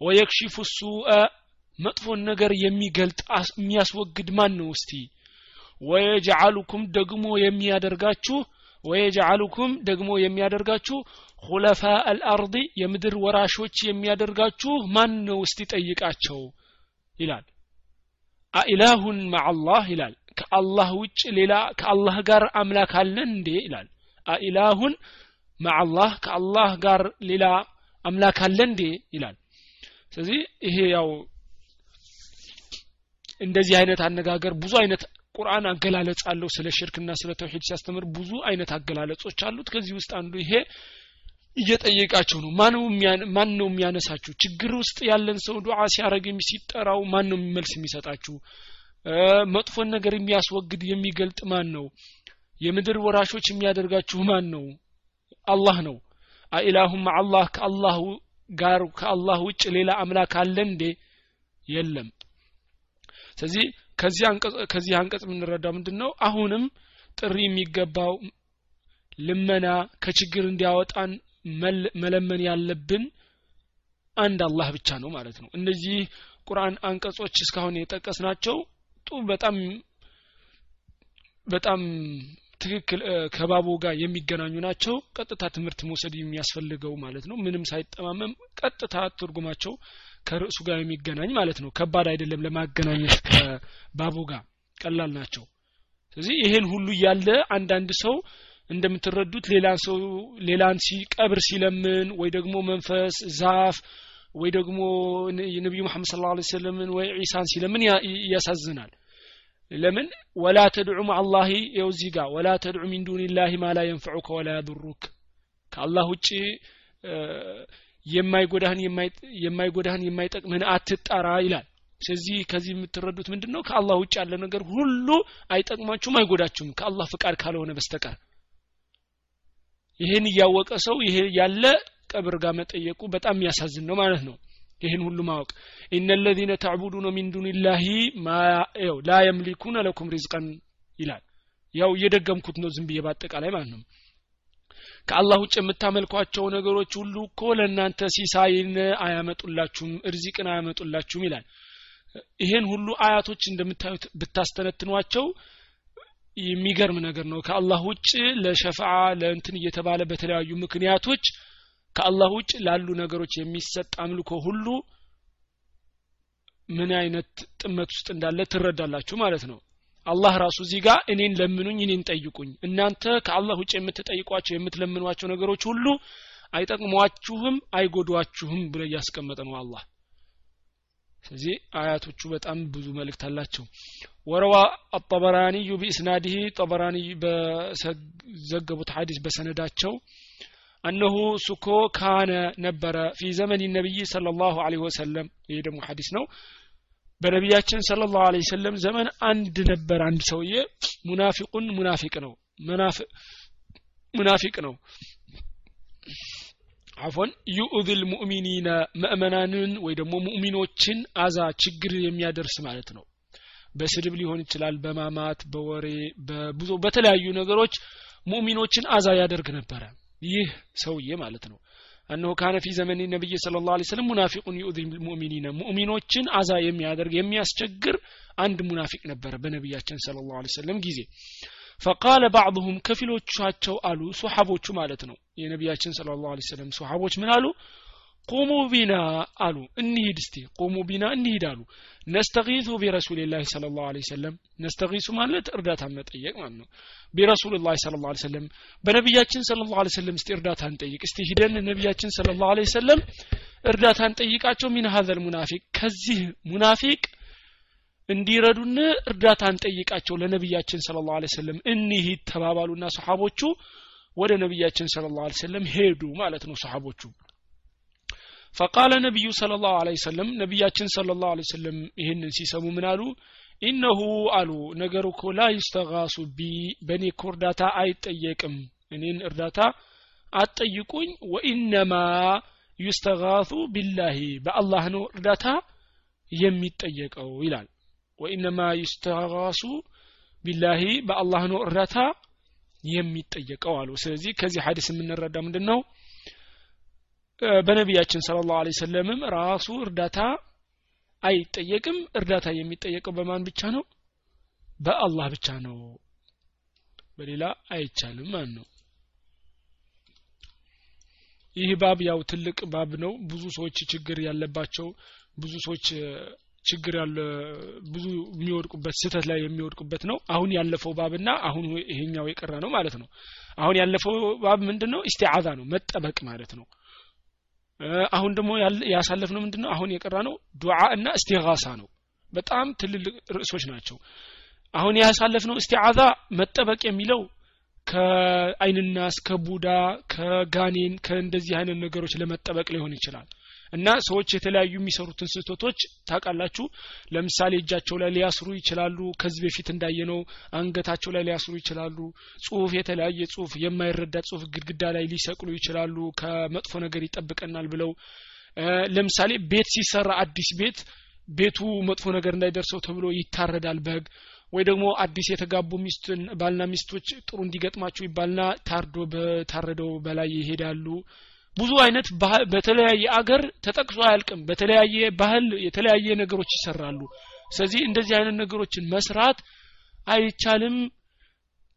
ወየክሽፉ ሱአ መጥፎን ነገር የሚገልጥ የሚያስወግድ ማን ነው? እስቲ ወየጅዓሉኩም ደግሞ የሚያደርጋችሁ ወየጅዓሉኩም ደግሞ የሚያደርጋችሁ ሁለፋ አልአርድ የምድር ወራሾች የሚያደርጋችሁ ማን ነው? እስቲ ጠይቃቸው ይላል። አኢላሁን ማዓላህ ይላል። ከአላህ ውጭ ሌላ ከአላህ ጋር አምላክ አለን እንዴ? ይላል። አኢላሁን ማዓላህ ከአላህ ጋር ሌላ አምላክ አለ እንዴ? ይላል። ስለዚህ ይሄ ያው እንደዚህ አይነት አነጋገር ብዙ አይነት ቁርአን አገላለጽ አለው ስለ ሽርክና ስለ ተውሂድ ሲያስተምር ብዙ አይነት አገላለጾች አሉት። ከዚህ ውስጥ አንዱ ይሄ እየጠየቃቸው ነው። ማን ነው የሚያነሳችሁ? ችግር ውስጥ ያለን ሰው ዱዓ ሲያረግ ሲጠራው ማን ነው መልስ የሚሰጣችሁ? መጥፎን ነገር የሚያስወግድ የሚገልጥ ማን ነው? የምድር ወራሾች የሚያደርጋችሁ ማን ነው? አላህ ነው። አኢላሁም አላህ ከአላህ ጋር ከአላህ ውጭ ሌላ አምላክ አለ እንዴ? የለም። ስለዚህ ከዚህ አንቀጽ የምንረዳው ምንድን ነው አሁንም ጥሪ የሚገባው ልመና ከችግር እንዲያወጣን መለመን ያለብን አንድ አላህ ብቻ ነው ማለት ነው። እነዚህ ቁርአን አንቀጾች እስካሁን የጠቀስናቸው ጡ በጣም በጣም ትክክል ከባቡ ጋር የሚገናኙ ናቸው። ቀጥታ ትምህርት መውሰድ የሚያስፈልገው ማለት ነው። ምንም ሳይጠማመም ቀጥታ ትርጉማቸው ከርዕሱ ጋር የሚገናኝ ማለት ነው። ከባድ አይደለም ለማገናኘት ከባቡ ጋር። ቀላል ናቸው። ስለዚህ ይሄን ሁሉ እያለ አንዳንድ ሰው እንደምትረዱት ሌላን ሰው ሌላን ሲቀብር ሲለምን ወይ ደግሞ መንፈስ ዛፍ ወይ ደግሞ የነቢዩ መሐመድ ስለ ላ ሰለምን ወይ ዒሳን ሲለምን ያሳዝናል። ለምን? ወላ ተድዑ ማአላሂ የው ጋር ወላ ተድዑ ሚን ዱንላህ ማ ላ የንፈዑከ ወላ ያዱሩክ። ከአላህ ውጭ የማይጎዳህን የማይጎዳህን የማይጠቅምህን አትጣራ ይላል። ስለዚህ ከዚህ የምትረዱት ምንድን ነው ከአላህ ውጭ ያለ ነገር ሁሉ አይጠቅማችሁም አይጎዳችሁም ከአላህ ፍቃድ ካልሆነ በስተቀር። ይህን እያወቀ ሰው ይሄ ያለ ቀብር ጋር መጠየቁ በጣም የሚያሳዝን ነው ማለት ነው። ይህን ሁሉ ማወቅ። ኢነ ለዚነ ተዕቡዱነ ሚን ዱንላሂ ላ የምሊኩነ ለኩም ሪዝቀን ይላል። ያው እየደገምኩት ነው ዝም ብዬ በአጠቃላይ ማለት ነው ከአላህ ውጭ የምታመልኳቸው ነገሮች ሁሉ እኮ ለእናንተ ሲሳይን አያመጡላችሁም እርዚቅን አያመጡላችሁም ይላል። ይሄን ሁሉ አያቶች እንደምታዩት ብታስተነትኗቸው የሚገርም ነገር ነው። ከአላህ ውጭ ለሸፍዓ ለእንትን እየተባለ በተለያዩ ምክንያቶች ከአላህ ውጭ ላሉ ነገሮች የሚሰጥ አምልኮ ሁሉ ምን አይነት ጥመት ውስጥ እንዳለ ትረዳላችሁ ማለት ነው አላህ ራሱ እዚህ ጋር እኔን ለምኑኝ እኔን ጠይቁኝ እናንተ ከአላህ ውጭ የምትጠይቋቸው የምትለምኗቸው ነገሮች ሁሉ አይጠቅሟችሁም አይጎዷችሁም ብሎ እያስቀመጠ ነው አላህ ስለዚህ አያቶቹ በጣም ብዙ መልእክት አላቸው ወረዋ አጠበራኒዩ ቢእስናዲህ ጠበራኒ በዘገቡት ሐዲስ በሰነዳቸው አነሁ ሱኮ ካነ ነበረ ፊ ዘመን ነቢይ صلى الله عليه وسلم ይህ ደግሞ ሐዲስ ነው በነቢያችን ስለ ላሁ ለ ሰለም ዘመን አንድ ነበር። አንድ ሰውዬ ሙናፊቁን ሙናፊቅ ነው። ሙናፊቅ ነው። አፎን يؤذي المؤمنين ምእመናንን ወይ ደግሞ ሙእሚኖችን አዛ ችግር የሚያደርስ ማለት ነው። በስድብ ሊሆን ይችላል በማማት በወሬ በብዙ በተለያዩ ነገሮች ሙእሚኖችን አዛ ያደርግ ነበረ። ይህ ሰውዬ ማለት ነው። إنه كان في زمن النبي صلى الله عليه وسلم منافق يؤذي المؤمنين ሙእሚኖችን አዛ የሚያደርግ የሚያስቸግር አንድ ሙናፊቅ ነበረ በነቢያችን صلى الله عليه وسلم ጊዜ። ፈቃለ ባዕضሁም ከፊሎቻቸው አሉ ሶሓቦቹ ማለት ነው። የነቢያችን ስለ ላ ሰለም ሶሓቦች ምን አሉ ቁሙ ቢና አሉ። እንሂድ እስቲ ቁሙ ቢና እንሂድ አሉ። ነስተጊዙ ቢረሱልላህ ስለ ላሁ ሰለም ነስተጊሱ ማለት እርዳታ መጠየቅ ማለት ነው። ቢረሱልላህ ስለ ላሁ ሰለም በነቢያችን ስለ ላሁ ሰለም እስቲ እርዳታ እንጠይቅ እስቲ ሂደን ነቢያችን ስለ ላሁ ሰለም እርዳታ እንጠይቃቸው ሚን ሀዘል ሙናፊቅ ከዚህ ሙናፊቅ እንዲረዱን እርዳታ እንጠይቃቸው ለነቢያችን صلى الله عليه وسلم እንሂድ ተባባሉና ሰሓቦቹ ወደ ነቢያችን صلى الله عليه وسلم ሄዱ ማለት ነው ሰሓቦቹ فقال النبي صلى الله عليه وسلم ነቢያችን صلى الله عليه وسلم ይህንን ሲሰሙ ምን አሉ? إنه አሉ ነገሩ እኮ لا يستغاث بي በእኔ እኮ እርዳታ አይጠየቅም። እኔን እርዳታ አትጠይቁኝ። وإنما يستغاث بالله በአላህ ነው እርዳታ የሚጠየቀው ይላል። ወኢነማ ዩስተጋሱ ቢላሂ በአላህ ነው እርዳታ የሚጠየቀው አሉ። ስለዚህ ከዚህ ሀዲስ የምንረዳ ምንድን ነው በነቢያችን ስለ ላሁ ሰለምም ራሱ እርዳታ አይጠየቅም። እርዳታ የሚጠየቀው በማን ብቻ ነው? በአላህ ብቻ ነው። በሌላ አይቻልም ማን ነው። ይህ ባብ ያው ትልቅ ባብ ነው። ብዙ ሰዎች ችግር ያለባቸው ብዙ ሰዎች ችግር ያለ ብዙ የሚወድቁበት ስህተት ላይ የሚወድቁበት ነው። አሁን ያለፈው ባብና አሁን ይሄኛው የቀረ ነው ማለት ነው። አሁን ያለፈው ባብ ምንድን ነው ነው መጠበቅ ማለት ነው አሁን ደግሞ ያሳለፍነው ምንድነው? አሁን የቀራ ነው ዱዓ እና እስቲጋሳ ነው። በጣም ትልልቅ ርዕሶች ናቸው። አሁን ያሳለፍነው እስቲዓዛ መጠበቅ የሚለው ከአይንናስ ከቡዳ ከጋኔን ከእንደዚህ አይነት ነገሮች ለመጠበቅ ሊሆን ይችላል እና ሰዎች የተለያዩ የሚሰሩትን ስህተቶች ታውቃላችሁ? ለምሳሌ እጃቸው ላይ ሊያስሩ ይችላሉ። ከዚህ በፊት እንዳየነው አንገታቸው ላይ ሊያስሩ ይችላሉ። ጽሁፍ የተለያየ ጽሁፍ የማይረዳ ጽሁፍ ግድግዳ ላይ ሊሰቅሉ ይችላሉ። ከመጥፎ ነገር ይጠብቀናል ብለው። ለምሳሌ ቤት ሲሰራ አዲስ ቤት ቤቱ መጥፎ ነገር እንዳይደርሰው ተብሎ ይታረዳል በግ ወይ ደግሞ አዲስ የተጋቡ ሚስትን ባልና ሚስቶች ጥሩ እንዲገጥማቸው ይባልና ታርዶ በታረደው በላይ ይሄዳሉ ብዙ አይነት በተለያየ አገር ተጠቅሶ አያልቅም። በተለያየ ባህል የተለያየ ነገሮች ይሰራሉ። ስለዚህ እንደዚህ አይነት ነገሮችን መስራት አይቻልም።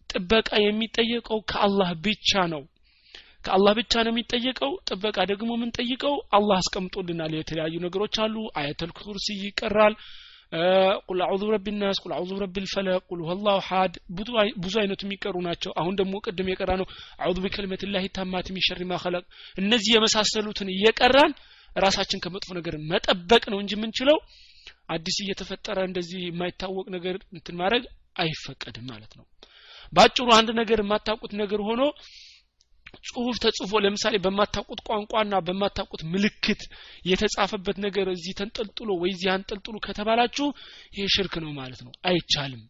ጥበቃ የሚጠየቀው ከአላህ ብቻ ነው። ከአላህ ብቻ ነው የሚጠየቀው። ጥበቃ ደግሞ የምንጠይቀው አላህ አስቀምጦልናል። የተለያዩ ነገሮች አሉ። አያተል ኩርሲ ይቀራል قل أعوذ برب الناس قل أعوذ برب الفلق قل هو الله أحد ብዙ አይነቱ የሚቀሩ ናቸው። አሁን ደግሞ ቅድም የቀራ ነው أعوذ بكلمات الله التامات من شر ما خلق። እነዚህ የመሳሰሉትን እየቀራን ራሳችን ከመጥፎ ነገር መጠበቅ ነው እንጂ የምንችለው አዲስ እየተፈጠረ እንደዚህ የማይታወቅ ነገር እንትን ማድረግ አይፈቀድም ማለት ነው። ባጭሩ አንድ ነገር የማታውቁት ነገር ሆኖ ጽሁፍ ተጽፎ ለምሳሌ በማታውቁት ቋንቋና በማታውቁት ምልክት የተጻፈበት ነገር እዚህ ተንጠልጥሎ ወይ እዚህ አንጠልጥሉ ከተባላችሁ ይሄ ሽርክ ነው ማለት ነው። አይቻልም።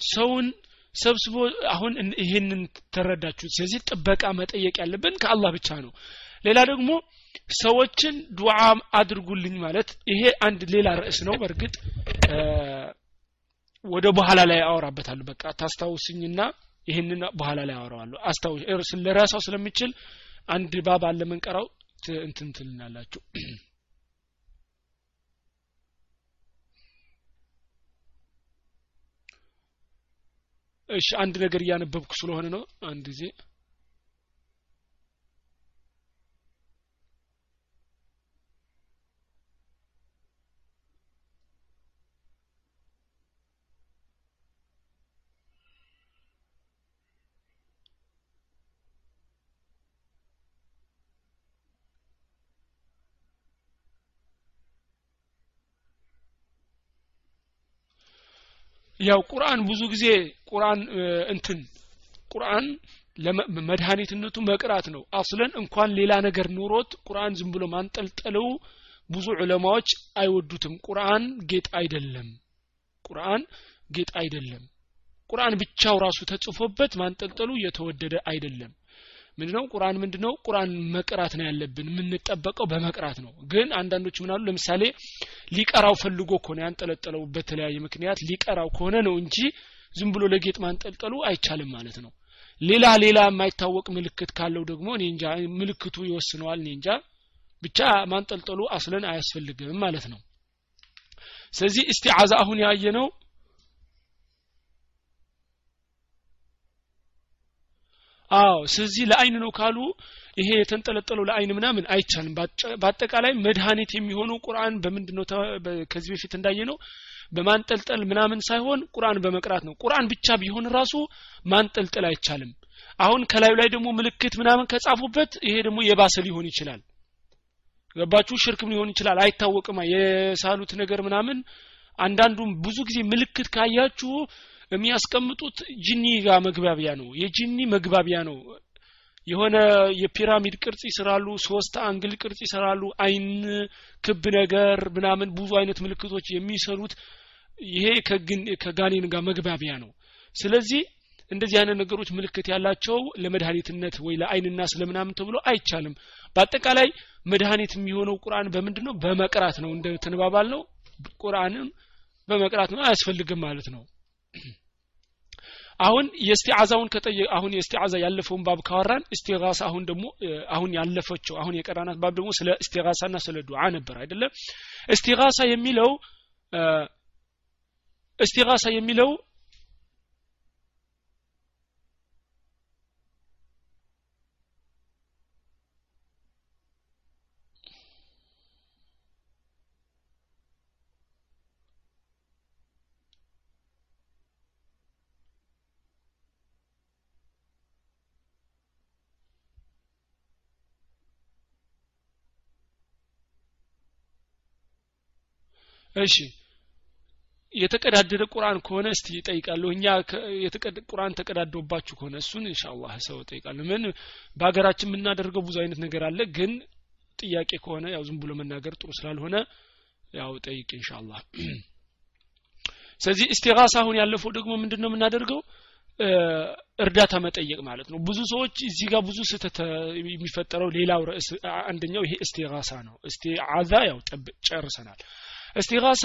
ሰውን ሰብስቦ አሁን ይህንን ተረዳችሁ ስለዚህ ጥበቃ መጠየቅ ያለብን ከአላህ ብቻ ነው። ሌላ ደግሞ ሰዎችን ዱዓ አድርጉልኝ ማለት ይሄ አንድ ሌላ ርዕስ ነው። በእርግጥ ወደ በኋላ ላይ አወራበታለሁ። በቃ ታስታውስኝና ይህንን በኋላ ላይ አወራዋለሁ። አስታውስ ለራሳው ስለምችል አንድ ባብ አለ መንቀራው እንትን ትልናላችሁ። እሺ አንድ ነገር እያነበብኩ ስለሆነ ነው። አንድ ጊዜ ያው ቁርአን ብዙ ጊዜ ቁርአን እንትን ቁርአን መድኃኒትነቱ መቅራት ነው። አስለን እንኳን ሌላ ነገር ኑሮት ቁርአን ዝም ብሎ ማንጠልጠለው ብዙ ዑለማዎች አይወዱትም። ቁርአን ጌጥ አይደለም። ቁርአን ጌጥ አይደለም። ቁርአን ብቻው ራሱ ተጽፎበት ማንጠልጠሉ የተወደደ አይደለም ምንድነው? ቁርአን ምንድነው? ቁርአን መቅራት ነው ያለብን የምንጠበቀው በመቅራት ነው። ግን አንዳንዶች ምናሉ ለምሳሌ ሊቀራው ፈልጎ ከሆነ ያንጠለጠለው በተለያየ ምክንያት ሊቀራው ከሆነ ነው እንጂ ዝም ብሎ ለጌጥ ማንጠልጠሉ አይቻልም ማለት ነው። ሌላ ሌላ የማይታወቅ ምልክት ካለው ደግሞ እኔ እንጃ ምልክቱ ይወስነዋል እንጃ። ብቻ ማንጠልጠሉ አስለን አያስፈልግም ማለት ነው። ስለዚህ እስቲዓዛ አሁን ያየ አዎ ስለዚህ ለአይን ነው ካሉ ይሄ የተንጠለጠለው ለአይን ምናምን አይቻልም። በአጠቃላይ መድኃኒት የሚሆነው ቁርአን በምንድነው ከዚህ በፊት እንዳየ ነው በማንጠልጠል ምናምን ሳይሆን ቁርአን በመቅራት ነው። ቁርአን ብቻ ቢሆን ራሱ ማንጠልጠል አይቻልም። አሁን ከላዩ ላይ ደግሞ ምልክት ምናምን ከጻፉበት ይሄ ደግሞ የባሰ ሊሆን ይችላል። ገባችሁ? ሽርክም ሊሆን ይችላል። አይታወቅማ የሳሉት ነገር ምናምን አንዳንዱም ብዙ ጊዜ ምልክት ካያችሁ የሚያስቀምጡት ጂኒ ጋር መግባቢያ ነው። የጂኒ መግባቢያ ነው። የሆነ የፒራሚድ ቅርጽ ይስራሉ ሶስት angle ቅርጽ ይሰራሉ አይን ክብ ነገር ምናምን ብዙ አይነት ምልክቶች የሚሰሩት ይሄ ከጋኔን ጋር መግባቢያ ነው። ስለዚህ እንደዚህ አይነት ነገሮች ምልክት ያላቸው ለመድኃኒትነት ወይ ለአይንና ስለምናምን ተብሎ አይቻልም። በአጠቃላይ መድኃኒት የሚሆነው ቁርአን በምንድን ነው በመቅራት ነው። እንደ ተንባባል ነው። ቁርአንን በመቅራት ነው። አያስፈልግም ማለት ነው አሁን የስቲዓዛውን ከጠየ አሁን የስቲዓዛ ያለፈውን ባብ ካወራን እስቲጋሳ አሁን ደግሞ አሁን ያለፈችው አሁን የቀራናት ባብ ደግሞ ስለ እስቲጋሳና ስለ ዱዓ ነበር አይደለም እስቲጋሳ የሚለው እስቲጋሳ የሚለው እሺ የተቀዳደደ ቁርአን ከሆነ እስቲ ይጠይቃለሁ እኛ ቁርአን ተቀዳዶባችሁ ከሆነ እሱን ኢንሻአላህ ሰው ጠይቃለሁ ምን በሀገራችን የምናደርገው ብዙ አይነት ነገር አለ ግን ጥያቄ ከሆነ ያው ዝም ብሎ መናገር ጥሩ ስላልሆነ ያው ጠይቅ ኢንሻአላህ። ስለዚህ እስቲጋሳ አሁን ያለፈው ደግሞ ምንድነው የምናደርገው? እርዳታ መጠየቅ ማለት ነው። ብዙ ሰዎች እዚህ ጋር ብዙ ስህተት የሚፈጠረው ሌላው ርዕስ አንደኛው ይሄ እስቲጋሳ ነው። እስቲዓዛ ያው ጨርሰናል እስቲጋሳ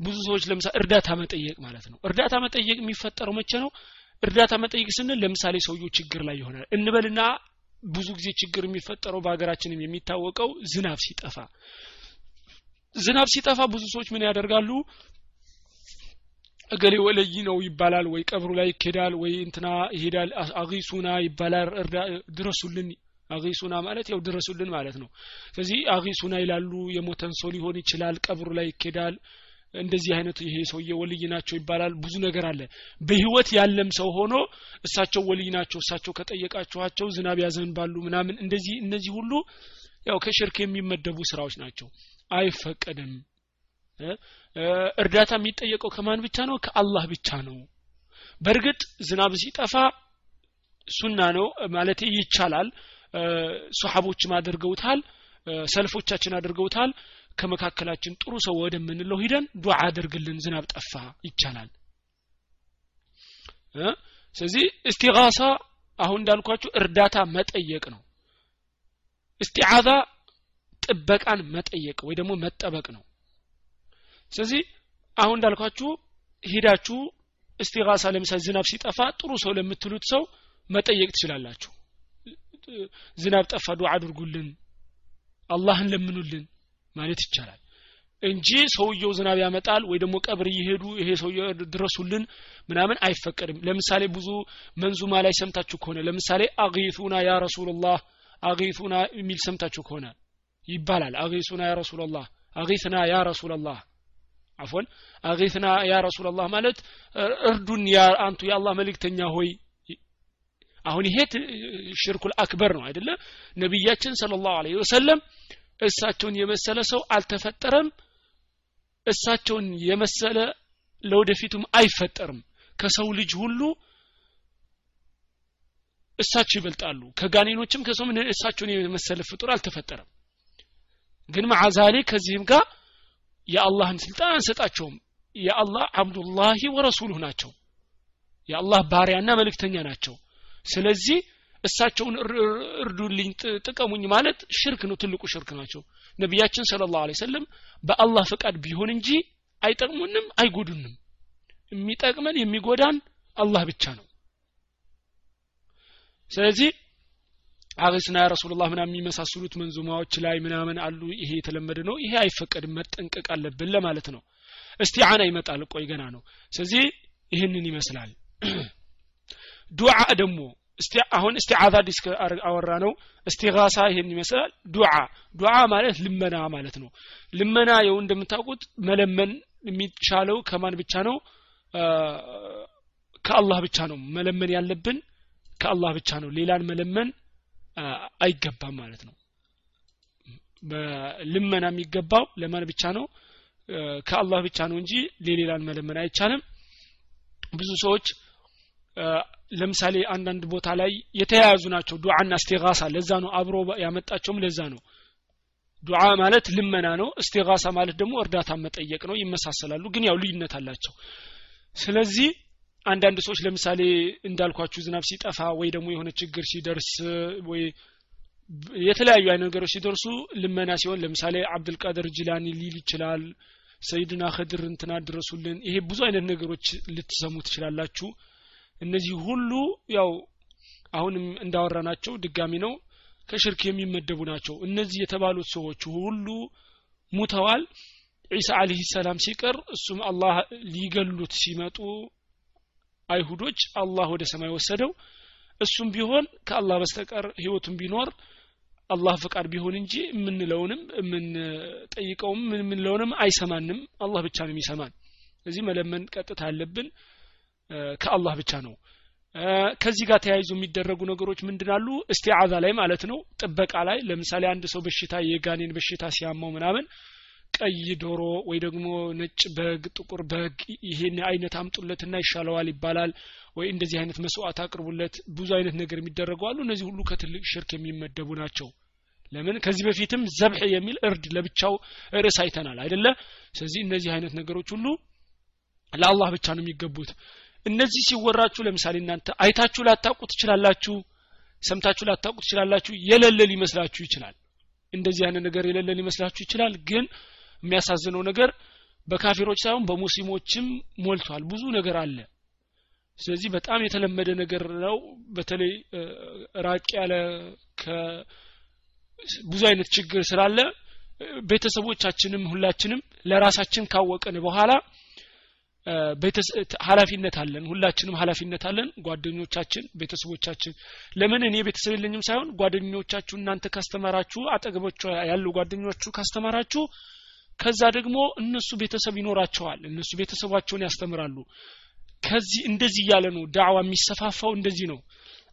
ብዙ ሰዎች ለምሳሌ እርዳታ መጠየቅ ማለት ነው። እርዳታ መጠየቅ የሚፈጠረው መቼ ነው? እርዳታ መጠየቅ ስንል ለምሳሌ ሰውየው ችግር ላይ ይሆናል። እንበልና ብዙ ጊዜ ችግር የሚፈጠረው በሀገራችንም የሚታወቀው ዝናብ ሲጠፋ። ዝናብ ሲጠፋ ብዙ ሰዎች ምን ያደርጋሉ? እገሌ ወለይ ነው ይባላል ወይ ቀብሩ ላይ ይኬዳል ወይ እንትና ይሄዳል አጊሱና ይባላል ድረሱልን አጊሱና ማለት ያው ድረሱልን ማለት ነው። ስለዚህ አጊሱና ይላሉ የሞተን ሰው ሊሆን ይችላል ቀብሩ ላይ ይኬዳል እንደዚህ አይነት ይሄ ሰውዬ ወልይ ናቸው ይባላል። ብዙ ነገር አለ። በህይወት ያለም ሰው ሆኖ እሳቸው ወልይ ናቸው እሳቸው ከጠየቃችኋቸው ዝናብ ያዘንባሉ ምናምን እንደዚህ እነዚህ ሁሉ ያው ከሽርክ የሚመደቡ ስራዎች ናቸው። አይፈቀድም። እርዳታ የሚጠየቀው ከማን ብቻ ነው? ከአላህ ብቻ ነው። በእርግጥ ዝናብ ሲጠፋ ሱና ነው ማለት ይቻላል ሶሐቦችም አድርገውታል ሰልፎቻችን አድርገውታል። ከመካከላችን ጥሩ ሰው ወደምንለው ሂደን ዱዓ አድርግልን ዝናብ ጠፋ ይቻላል። ስለዚህ እስቲጋሳ አሁን እንዳልኳችሁ እርዳታ መጠየቅ ነው። እስቲዓዛ ጥበቃን መጠየቅ ወይ ደግሞ መጠበቅ ነው። ስለዚህ አሁን እንዳልኳችሁ ሂዳችሁ እስቲጋሳ ለምሳሌ ዝናብ ሲጠፋ ጥሩ ሰው ለምትሉት ሰው መጠየቅ ትችላላችሁ ዝናብ ጠፋ ዱዓ አድርጉልን። አላህን ለምኑልን ማለት ይቻላል። እንጂ ሰውየው ዝናብ ያመጣል ወይ ደግሞ ቀብር እየሄዱ ይሄ ሰውየው ድረሱልን ምናምን አይፈቀድም። ለምሳሌ ብዙ መንዙማ ላይ ሰምታችሁ ከሆነ ለምሳሌ አጊቱና ያ ረሱላላህ አጊቱና የሚል ሰምታችሁ ከሆነ ይባላል። አጊቱና ያ ረሱላላህ አጊትና ያ ረሱላላህ አፎን አጊትና ያ ረሱላላህ ማለት እርዱን አንቱ የአላህ መልእክተኛ ሆይ አሁን ይሄ ሽርኩል አክበር ነው አይደለ? ነቢያችን ሰለላሁ ዐለይሂ ወሰለም እሳቸውን የመሰለ ሰው አልተፈጠረም እሳቸውን የመሰለ ለወደፊቱም አይፈጠርም። ከሰው ልጅ ሁሉ እሳቸው ይበልጣሉ። ከጋኔኖችም ከሰው እሳቸውን የመሰለ ፍጡር አልተፈጠረም። ግን ማዓዛሌ ከዚህም ጋር የአላህን ስልጣን አንሰጣቸውም። የአላህ አብዱላሂ ወረሱሉህ ናቸው። የአላህ ባሪያና መልእክተኛ ናቸው ስለዚህ እሳቸውን እርዱልኝ ጥቀሙኝ ማለት ሽርክ ነው ትልቁ ሽርክ ናቸው። ነቢያችን ስለ ላሁ ሰለም በአላህ ፈቃድ ቢሆን እንጂ አይጠቅሙንም አይጎዱንም። የሚጠቅመን የሚጎዳን አላህ ብቻ ነው። ስለዚህ أغثنا يا رسول الله ምናምን የሚመሳሰሉት መንዙማዎች ላይ ምናምን አሉ። ይሄ የተለመደ ነው ይሄ አይፈቀድም መጠንቀቅ አለብን ለማለት ነው። استعانة ይመጣል። ቆይ ገና ነው። ስለዚህ ይህንን ይመስላል ዱዓ ደግሞ አሁን استعاذة ዲስ አወራ ነው استغاثة ይሄን ይመስላል። ዱዓ ዱዓ ማለት ልመና ማለት ነው። ልመና የው እንደምታውቁት መለመን የሚቻለው ከማን ብቻ ነው? ከአላህ ብቻ ነው። መለመን ያለብን ከአላህ ብቻ ነው። ሌላን መለመን አይገባም ማለት ነው። ልመና የሚገባው ለማን ብቻ ነው? ከአላህ ብቻ ነው እንጂ ለሌላን መለመን አይቻልም። ብዙ ሰዎች ለምሳሌ አንዳንድ ቦታ ላይ የተያያዙ ናቸው። ዱዓና እስቲጋሳ ለዛ ነው አብሮ ያመጣቸውም ለዛ ነው። ዱዓ ማለት ልመና ነው። እስቲጋሳ ማለት ደግሞ እርዳታ መጠየቅ ነው። ይመሳሰላሉ ግን ያው ልዩነት አላቸው። ስለዚህ አንዳንድ ሰዎች ለምሳሌ እንዳልኳችሁ ዝናብ ሲጠፋ ወይ ደግሞ የሆነ ችግር ሲደርስ ወይ የተለያዩ አይነት ነገሮች ሲደርሱ ልመና ሲሆን ለምሳሌ አብዱልቃድር ጅላኒ ሊል ይችላል ሰይድና ከድር እንትና ድረሱልን ይሄ ብዙ አይነት ነገሮች ልትሰሙ ትችላላችሁ እነዚህ ሁሉ ያው አሁንም እንዳወራናቸው ድጋሚ ነው። ከሽርክ የሚመደቡ ናቸው። እነዚህ የተባሉት ሰዎች ሁሉ ሙተዋል። ዒሳ አለህ ሰላም ሲቀር እሱም አላህ ሊገሉት ሲመጡ አይሁዶች አላህ ወደ ሰማይ ወሰደው። እሱም ቢሆን ከአላህ በስተቀር ህይወቱም ቢኖር አላህ ፈቃድ ቢሆን እንጂ የምንለውንም የምንጠይቀውም የምንለውንም አይሰማንም። አላህ ብቻ ነው የሚሰማን። እዚህ መለመን ቀጥታ ያለብን ከአላህ ብቻ ነው። ከዚህ ጋር ተያይዞ የሚደረጉ ነገሮች ምንድናሉ እስቲዓዛ ላይ ማለት ነው። ጥበቃ ላይ ለምሳሌ አንድ ሰው በሽታ የጋኔን በሽታ ሲያማው ምናምን ቀይ ዶሮ ወይ ደግሞ ነጭ በግ ጥቁር በግ ይሄን አይነት አምጡለትና ይሻለዋል ይባላል ወይ እንደዚህ አይነት መስዋዕት አቅርቡለት ብዙ አይነት ነገር የሚደረጉ አሉ። እነዚህ ሁሉ ከትልቅ ሽርክ የሚመደቡ ናቸው። ለምን? ከዚህ በፊትም ዘብሕ የሚል እርድ ለብቻው ርዕስ አይተናል አይደለ? ስለዚህ እነዚህ አይነት ነገሮች ሁሉ ለአላህ ብቻ ነው የሚገቡት እነዚህ ሲወራችሁ ለምሳሌ እናንተ አይታችሁ ላታውቁ ትችላላችሁ ሰምታችሁ ላታውቁ ትችላላችሁ የሌለ ሊመስላችሁ ይችላል። እንደዚህ አይነት ነገር የሌለ ሊመስላችሁ ይችላል። ግን የሚያሳዝነው ነገር በካፊሮች ሳይሆን በሙስሊሞችም ሞልቷል። ብዙ ነገር አለ። ስለዚህ በጣም የተለመደ ነገር ነው። በተለይ ራቅ ያለ ብዙ አይነት ችግር ስላለ ቤተሰቦቻችንም ሁላችንም ለራሳችን ካወቅን በኋላ ኃላፊነት አለን። ሁላችንም ኃላፊነት አለን። ጓደኞቻችን ቤተሰቦቻችን። ለምን እኔ ቤተሰብ የለኝም ሳይሆን ጓደኞቻችሁ እናንተ ካስተማራችሁ አጠገቦች ያሉ ጓደኞቹ ካስተማራችሁ ከዛ ደግሞ እነሱ ቤተሰብ ይኖራቸዋል። እነሱ ቤተሰባቸውን ያስተምራሉ። ከዚህ እንደዚህ እያለ ነው ዳዕዋ የሚሰፋፋው። እንደዚህ ነው።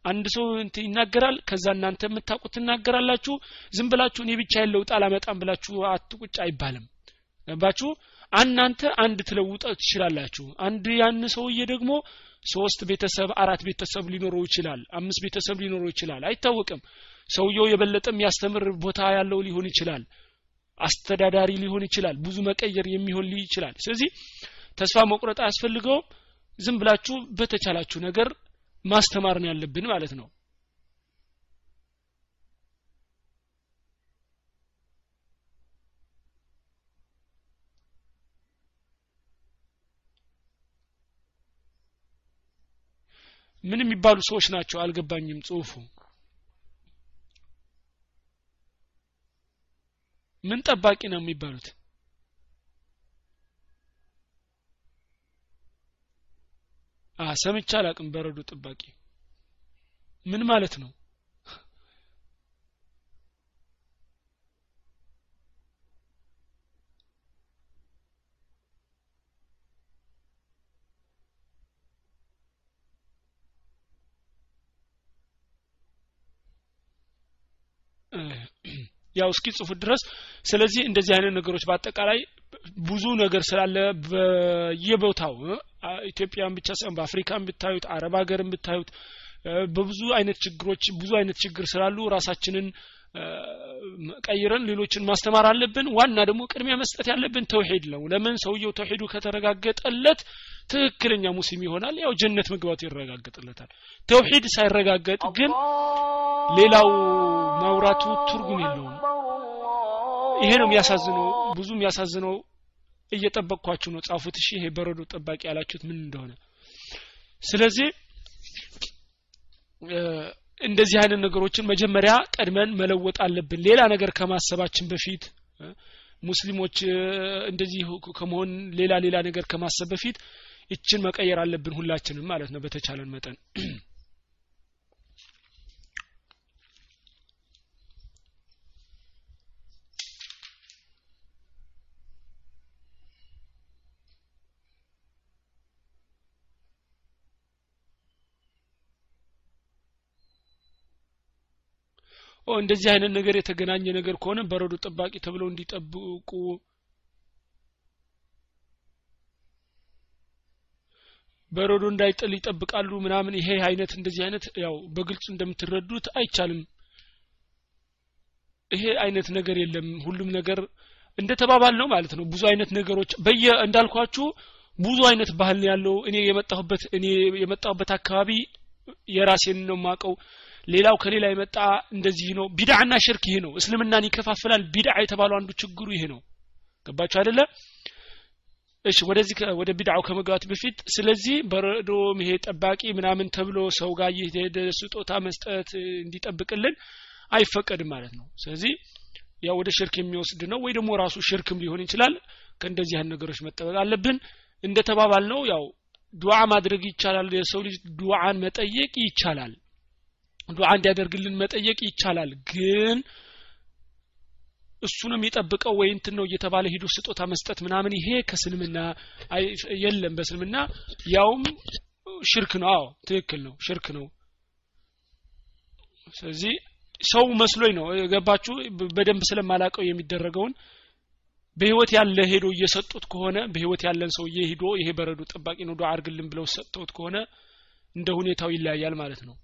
አንድ ሰው ይናገራል ከዛ እናንተ የምታውቁት ትናገራላችሁ። ዝም ብላችሁ እኔ ብቻ ያለው ጣል አመጣም ብላችሁ አትቁጭ አይባልም። ባችሁ እናንተ አንድ ትለውጠው ትችላላችሁ። አንድ ያን ሰውዬ ደግሞ ሶስት ቤተሰብ አራት ቤተሰብ ሊኖረው ይችላል አምስት ቤተሰብ ሊኖረው ይችላል። አይታወቅም። ሰውየው የበለጠ የሚያስተምር ቦታ ያለው ሊሆን ይችላል። አስተዳዳሪ ሊሆን ይችላል። ብዙ መቀየር የሚሆን ሊ ይችላል። ስለዚህ ተስፋ መቁረጥ አያስፈልገውም። ዝም ብላችሁ በተቻላችሁ ነገር ማስተማር ነው ያለብን ማለት ነው ምን የሚባሉ ሰዎች ናቸው? አልገባኝም ጽሁፉ። ምን ጠባቂ ነው የሚባሉት? ሰምቻ አላቅም በረዶ ጠባቂ። ምን ማለት ነው ያው እስኪ ጽፉት ድረስ። ስለዚህ እንደዚህ አይነት ነገሮች በአጠቃላይ ብዙ ነገር ስላለ በየቦታው ኢትዮጵያን ብቻ ሳይሆን በአፍሪካን ብታዩት አረብ ሀገርን ብታዩት በብዙ አይነት ችግሮች ብዙ አይነት ችግር ስላሉ ራሳችንን ቀይረን ሌሎችን ማስተማር አለብን። ዋና ደግሞ ቅድሚያ መስጠት ያለብን ተውሂድ ነው። ለምን ሰውየው ተውሂዱ ከተረጋገጠለት ትክክለኛ ሙስሊም ይሆናል። ያው ጀነት መግባቱ ይረጋገጥለታል። ተውሂድ ሳይረጋገጥ ግን ሌላው ማውራቱ ትርጉም የለውም። ይሄ ነው የሚያሳዝነው ብዙ የሚያሳዝነው። እየጠበቅኳችሁ ነው ጻፉት። እሺ ይሄ በረዶ ጠባቂ ያላችሁት ምን እንደሆነ። ስለዚህ እንደዚህ አይነት ነገሮችን መጀመሪያ ቀድመን መለወጥ አለብን። ሌላ ነገር ከማሰባችን በፊት ሙስሊሞች እንደዚህ ከመሆን ሌላ ሌላ ነገር ከማሰብ በፊት ይችን መቀየር አለብን ሁላችንም ማለት ነው በተቻለን መጠን እንደዚህ አይነት ነገር የተገናኘ ነገር ከሆነ በረዶ ጠባቂ ተብለው እንዲጠብቁ። በረዶ እንዳይጥል ይጠብቃሉ ምናምን ይሄ አይነት እንደዚህ አይነት ያው በግልጽ እንደምትረዱት አይቻልም። ይሄ አይነት ነገር የለም። ሁሉም ነገር እንደ ተባባል ነው ማለት ነው። ብዙ አይነት ነገሮች በየ እንዳልኳችሁ ብዙ አይነት ባህል ያለው። እኔ የመጣሁበት እኔ የመጣሁበት አካባቢ የራሴን ነው ማቀው ሌላው ከሌላ የመጣ እንደዚህ ነው። ቢድዓና ሽርክ ይሄ ነው። እስልምናን ይከፋፍላል። ቢድዓ የተባለው አንዱ ችግሩ ይሄ ነው። ገባችሁ አይደለ? እሺ ወደዚህ ወደ ቢድዓው ከመግባት በፊት ስለዚህ በረዶ ይሄ ጠባቂ ምናምን ተብሎ ሰው ጋር እየሄደ ስጦታ መስጠት እንዲጠብቅልን አይፈቀድም ማለት ነው። ስለዚህ ያው ወደ ሽርክ የሚወስድ ነው ወይ ደግሞ ራሱ ሽርክም ሊሆን ይችላል። ከእንደዚህ ነገሮች መጠበቅ አለብን። እንደ ተባባል ነው ያው ዱዓ ማድረግ ይቻላል። የሰው ልጅ ዱዓን መጠየቅ ይቻላል ዱዓ እንዲያደርግልን መጠየቅ ይቻላል። ግን እሱንም የሚጠብቀው ወይ እንትን ነው እየተባለ ሂዶ ስጦታ መስጠት ምናምን ይሄ ከስልምና የለም በስልምና ያውም ሽርክ ነው። አዎ ትክክል ነው። ሽርክ ነው። ስለዚህ ሰው መስሎኝ ነው። ገባችሁ? በደንብ ስለማላቀው የሚደረገውን በህይወት ያለ ሄዶ እየሰጡት ከሆነ በህይወት ያለን ሰውዬ ሄዶ ይሄ በረዶ ጠባቂ ነው ዱዓ አርግልን ብለው ሰጥተውት ከሆነ እንደ ሁኔታው ይለያያል ማለት ነው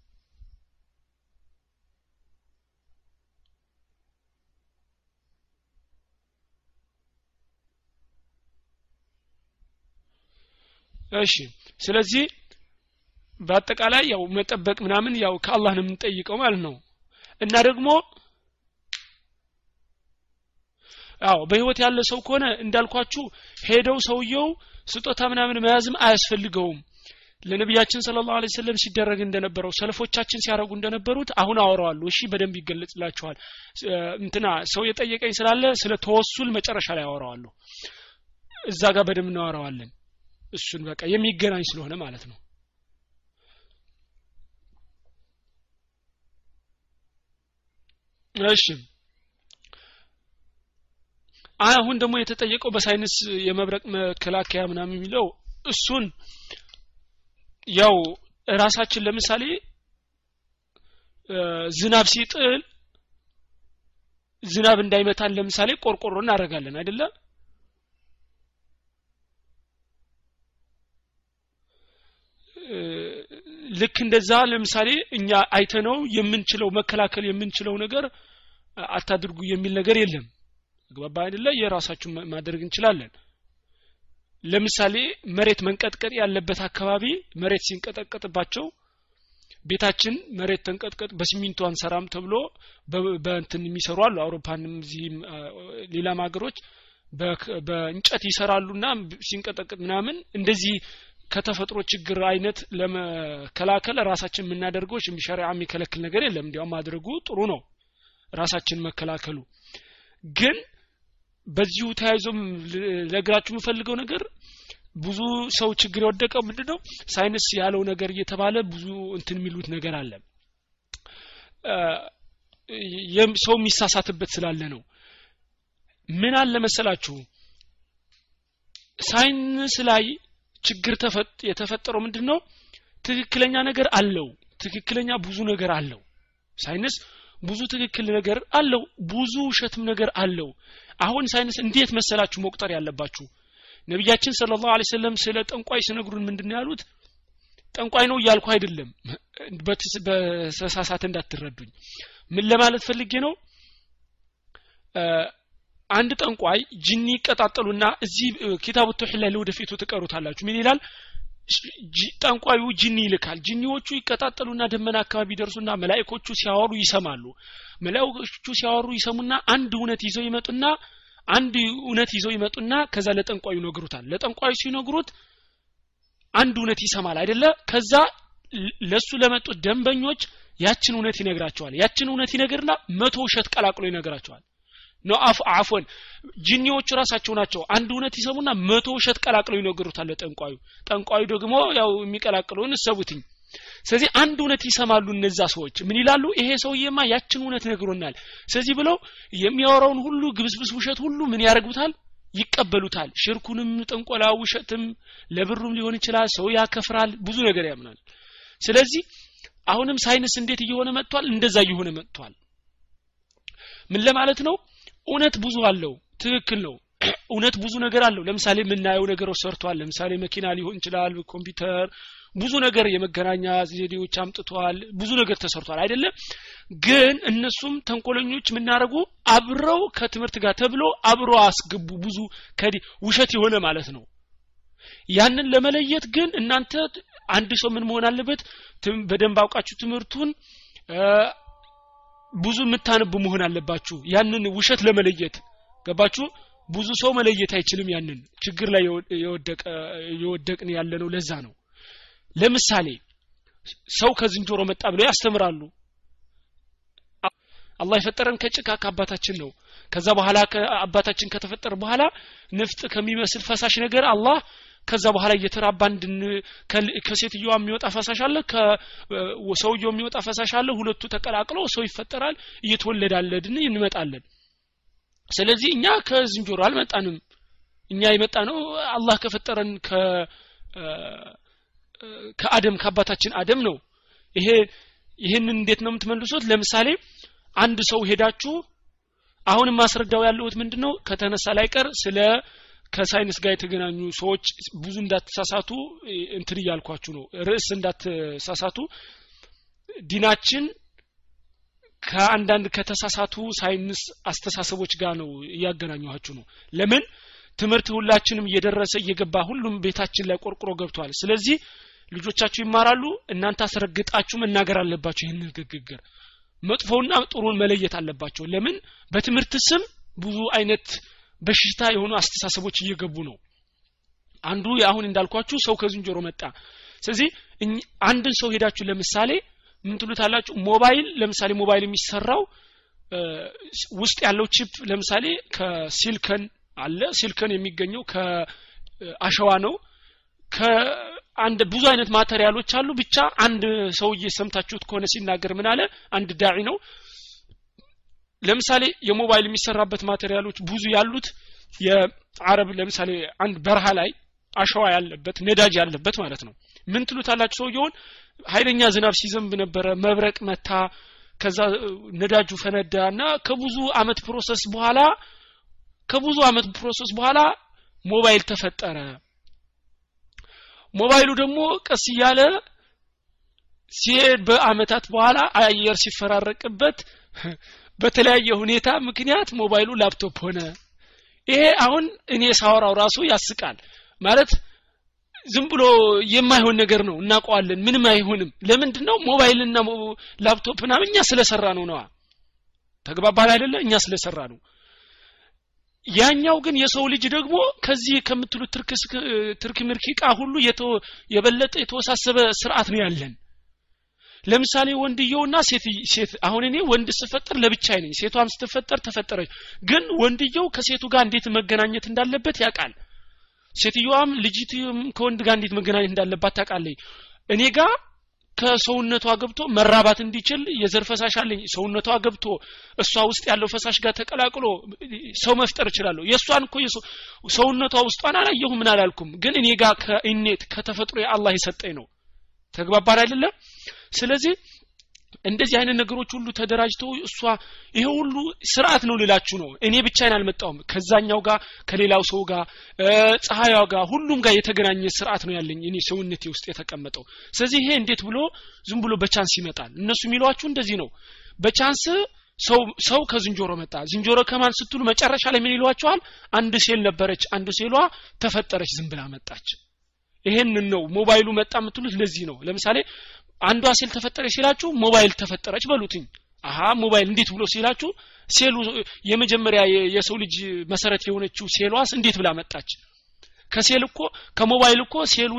እሺ። ስለዚህ በአጠቃላይ ያው መጠበቅ ምናምን ያው ከአላህ ነው የምንጠይቀው ማለት ነው። እና ደግሞ አዎ በህይወት ያለ ሰው ከሆነ እንዳልኳችሁ ሄደው ሰውየው ስጦታ ምናምን መያዝም አያስፈልገውም። ለነቢያችን ስለ ላሁ ሰለም ሲደረግ እንደነበረው ሰልፎቻችን ሲያደረጉ እንደነበሩት አሁን አወራዋለሁ። እሺ በደንብ ይገለጽላችኋል። እንትና ሰው የጠየቀኝ ስላለ ስለ ተወሱል መጨረሻ ላይ አወራዋለሁ። እዛ ጋር በደንብ እናወራዋለን እሱን በቃ የሚገናኝ ስለሆነ ማለት ነው። እሺ። አሁን ደግሞ የተጠየቀው በሳይንስ የመብረቅ መከላከያ ምናምን የሚለው እሱን ያው ራሳችን ለምሳሌ ዝናብ ሲጥል ዝናብ እንዳይመታን ለምሳሌ ቆርቆሮ እናደርጋለን አይደለም ልክ እንደዛ ለምሳሌ እኛ አይተነው የምንችለው መከላከል የምንችለው ነገር አታድርጉ የሚል ነገር የለም። ግባባ አይደለ? የራሳችን ማድረግ እንችላለን። ለምሳሌ መሬት መንቀጥቀጥ ያለበት አካባቢ መሬት ሲንቀጠቀጥባቸው ቤታችን መሬት ተንቀጥቀጥ በሲሚንቶ አንሰራም ተብሎ በእንትን የሚሰሩ አሉ። አውሮፓንም እዚህም ሌላም ሀገሮች በእንጨት ይሰራሉና ሲንቀጠቅጥ ምናምን እንደዚህ ከተፈጥሮ ችግር አይነት ለመከላከል ራሳችን የምናደርገው ሸሪዓ የሚከለክል ነገር የለም። እንዲያውም ማድረጉ ጥሩ ነው። ራሳችን መከላከሉ ግን በዚሁ ተያይዞም ለግራችሁ የምፈልገው ነገር ብዙ ሰው ችግር የወደቀው ምንድነው? ሳይንስ ያለው ነገር እየተባለ ብዙ እንትን የሚሉት ነገር አለ። ሰው የሚሳሳትበት ስላለ ነው። ምን አለ መሰላችሁ? ሳይንስ ላይ ችግር የተፈጠረው ምንድነው? ትክክለኛ ነገር አለው። ትክክለኛ ብዙ ነገር አለው። ሳይንስ ብዙ ትክክል ነገር አለው። ብዙ ውሸትም ነገር አለው። አሁን ሳይንስ እንዴት መሰላችሁ መቁጠር ያለባችሁ? ነቢያችን صلى الله عليه وسلم ስለ ጠንቋይ ሲነግሩን ምንድን ያሉት? ጠንቋይ ነው እያልኩ አይደለም። በተሳሳተ እንዳትረዱኝ። ምን ለማለት ፈልጌ ነው አንድ ጠንቋይ ጅኒ ይቀጣጠሉና እዚህ ኪታቡ ተውሂድ ላይ ለወደፊቱ ትቀሩታላችሁ። ምን ይላል? ጠንቋዩ ጅኒ ይልካል። ጅኒዎቹ ይቀጣጠሉና ደመና አካባቢ ይደርሱና መላእኮቹ ሲያወሩ ይሰማሉ። መላእኮቹ ሲያወሩ ይሰሙና አንድ እውነት ይዘው ይመጡና አንድ እውነት ይዘው ይመጡና ከዛ ለጠንቋዩ ይነግሩታል። ለጠንቋዩ ሲነግሩት አንድ እውነት ይሰማል አይደለ? ከዛ ለሱ ለመጡት ደንበኞች ያችን እውነት ይነግራቸዋል። ያችን እውነት ይነግርና መቶ ውሸት ቀላቅሎ ይነግራቸዋል ነው። አፍ አፎን ጂኒዎቹ ራሳቸው ናቸው። አንድ እውነት ይሰሙና መቶ ውሸት ቀላቅለው ይነግሩታል ለጠንቋዩ። ጠንቋዩ ደግሞ ያው የሚቀላቅለውን እሰቡትኝ። ስለዚህ አንድ እውነት ይሰማሉ እነዛ ሰዎች። ምን ይላሉ? ይሄ ሰውዬማ ያችን እውነት ነግሮናል። ስለዚህ ብለው የሚያወራውን ሁሉ ግብስብስ ውሸት ሁሉ ምን ያደርጉታል? ይቀበሉታል። ሽርኩንም ጥንቆላ ውሸትም ለብሩም ሊሆን ይችላል ሰው ያከፍራል ብዙ ነገር ያምናል። ስለዚህ አሁንም ሳይንስ እንዴት እየሆነ መጥቷል? እንደዛ እየሆነ መጥቷል። ምን ለማለት ነው እውነት ብዙ አለው ትክክል ነው። እውነት ብዙ ነገር አለው። ለምሳሌ የምናየው ነገሮች ሰርቷል። ለምሳሌ መኪና ሊሆን ይችላል ኮምፒውተር ብዙ ነገር የመገናኛ ዘዴዎች አምጥተዋል። ብዙ ነገር ተሰርቷል። አይደለም? ግን እነሱም ተንኮለኞች የምናደርጉ አብረው ከትምህርት ጋር ተብሎ አብሮ አስገቡ። ብዙ ውሸት የሆነ ማለት ነው። ያንን ለመለየት ግን እናንተ አንድ ሰው ምን መሆን አለበት? በደንብ አውቃችሁ ትምህርቱን ብዙ የምታነቡ መሆን አለባችሁ። ያንን ውሸት ለመለየት ገባችሁ? ብዙ ሰው መለየት አይችልም ያንን ችግር ላይ የወደቅን ያለ ነው ለዛ ነው። ለምሳሌ ሰው ከዝንጀሮ መጣ ብለው ያስተምራሉ። አላህ የፈጠረን ከጭቃ ከአባታችን ነው። ከዛ በኋላ አባታችን ከተፈጠረ በኋላ ንፍጥ ከሚመስል ፈሳሽ ነገር አላህ ከዛ በኋላ እየተራባ እንድን ከሴትዮዋ የሚወጣ ፈሳሽ አለ ከሰውየው የሚወጣ ፈሳሽ አለ። ሁለቱ ተቀላቅለው ሰው ይፈጠራል እየተወለዳለድን እንመጣለን። ስለዚህ እኛ ከዝንጀሮ አልመጣንም። እኛ የመጣ ነው አላህ ከፈጠረን ከአደም ከአባታችን አደም ነው። ይሄ ይህንን እንዴት ነው የምትመልሱት? ለምሳሌ አንድ ሰው ሄዳችሁ አሁን ማስረዳው ያለሁት ምንድነው? ከተነሳ ላይ ቀር ስለ ከሳይንስ ጋር የተገናኙ ሰዎች ብዙ እንዳትሳሳቱ እንትን እያልኳችሁ ነው። ርዕስ እንዳትሳሳቱ። ዲናችን ከአንዳንድ ከተሳሳቱ ሳይንስ አስተሳሰቦች ጋር ነው እያገናኘኋችሁ ነው። ለምን? ትምህርት ሁላችንም እየደረሰ እየገባ ሁሉም ቤታችን ላይ ቆርቁሮ ገብቷል። ስለዚህ ልጆቻችሁ ይማራሉ እናንተ አስረግጣችሁ መናገር አለባችሁ ይህን ንግግር። መጥፎውና ጥሩን መለየት አለባቸው። ለምን? በትምህርት ስም ብዙ አይነት በሽታ የሆኑ አስተሳሰቦች እየገቡ ነው። አንዱ አሁን እንዳልኳችሁ ሰው ከዝንጀሮ መጣ። ስለዚህ አንድን ሰው ሄዳችሁ ለምሳሌ ምን ትሉታላችሁ? ሞባይል ለምሳሌ ሞባይል የሚሰራው ውስጥ ያለው ቺፕ ለምሳሌ ከሲልከን አለ። ሲልከን የሚገኘው ከአሸዋ ነው። ከአንድ ብዙ አይነት material ኦች አሉ። ብቻ አንድ ሰውዬ ሰምታችሁት ከሆነ ሲናገር ምን አለ? አንድ ዳዒ ነው ለምሳሌ የሞባይል የሚሰራበት material ኦች ብዙ ያሉት የአረብ ለምሳሌ አንድ በረሃ ላይ አሸዋ ያለበት ነዳጅ ያለበት ማለት ነው። ምን ትሉታላችሁ ሰውየውን? ኃይለኛ ዝናብ ሲዘንብ ነበረ መብረቅ መታ ከዛ ነዳጁ ፈነዳ እና ከብዙ አመት process በኋላ ከብዙ አመት process በኋላ ሞባይል ተፈጠረ። ሞባይሉ ደግሞ ቀስ እያለ ሲሄድ በአመታት በኋላ አየር ሲፈራረቅበት በተለያየ ሁኔታ ምክንያት ሞባይሉ ላፕቶፕ ሆነ። ይሄ አሁን እኔ ሳወራው ራሱ ያስቃል። ማለት ዝም ብሎ የማይሆን ነገር ነው። እናውቀዋለን ምንም አይሆንም። ለምንድን ነው ሞባይልና ላፕቶፕ ምናምን እኛ ስለሰራ ነው ነዋ። ተግባባል አይደለ? እኛ ስለሰራ ነው ያኛው ግን የሰው ልጅ ደግሞ ከዚህ ከምትሉት ትርክ ምርኪ ቃ ሁሉ የበለጠ የተወሳሰበ ስርዓት ነው ያለን ለምሳሌ ወንድየውና ሴት አሁን እኔ ወንድ ስፈጠር ለብቻዬ ነኝ ሴቷም ስትፈጠር ተፈጠረች። ግን ወንድየው ከሴቱ ጋር እንዴት መገናኘት እንዳለበት ያውቃል። ሴትዮዋም ልጅትም ከወንድ ጋር እንዴት መገናኘት እንዳለባት ታውቃለች። እኔ ጋር ከሰውነቷ ገብቶ መራባት እንዲችል የዘር ፈሳሽ አለኝ። ሰውነቷ ገብቶ እሷ ውስጥ ያለው ፈሳሽ ጋር ተቀላቅሎ ሰው መፍጠር እችላለሁ። የእሷን እኮ ሰውነቷ ውስጧን አላየሁ ምን አላልኩም። ግን እኔ ጋር ከኢኔት ከተፈጥሮ የአላህ የሰጠኝ ነው። ተግባባን አይደለም ስለዚህ እንደዚህ አይነት ነገሮች ሁሉ ተደራጅተው እሷ ይሄ ሁሉ ስርዓት ነው ልላችሁ ነው። እኔ ብቻዬን አልመጣውም ከዛኛው ጋር ከሌላው ሰው ጋር ፀሐያው ጋር ሁሉም ጋር የተገናኘ ስርዓት ነው ያለኝ እኔ ሰውነቴ ውስጥ የተቀመጠው። ስለዚህ ይሄ እንዴት ብሎ ዝም ብሎ በ chance ይመጣል? እነሱ የሚሏችሁ እንደዚህ ነው። በ chance ሰው ሰው ከዝንጀሮ መጣ። ዝንጀሮ ከማን ስትሉ መጨረሻ ላይ ምን ይሏቸዋል አንድ ሴል ነበረች አንድ ሴሏ ተፈጠረች ዝም ብላ መጣች። ይሄንን ነው ሞባይሉ መጣ የምትሉት ለዚህ ነው። ለምሳሌ አንዷ ሴል ተፈጠረች ሲላችሁ ሞባይል ተፈጠረች በሉትኝ። አሀ ሞባይል እንዴት ብሎ ሲላችሁ ሴሉ የመጀመሪያ የሰው ልጅ መሰረት የሆነችው ሴሏስ እንዴት ብላ መጣች? ከሴል እኮ ከሞባይል እኮ ሴሉ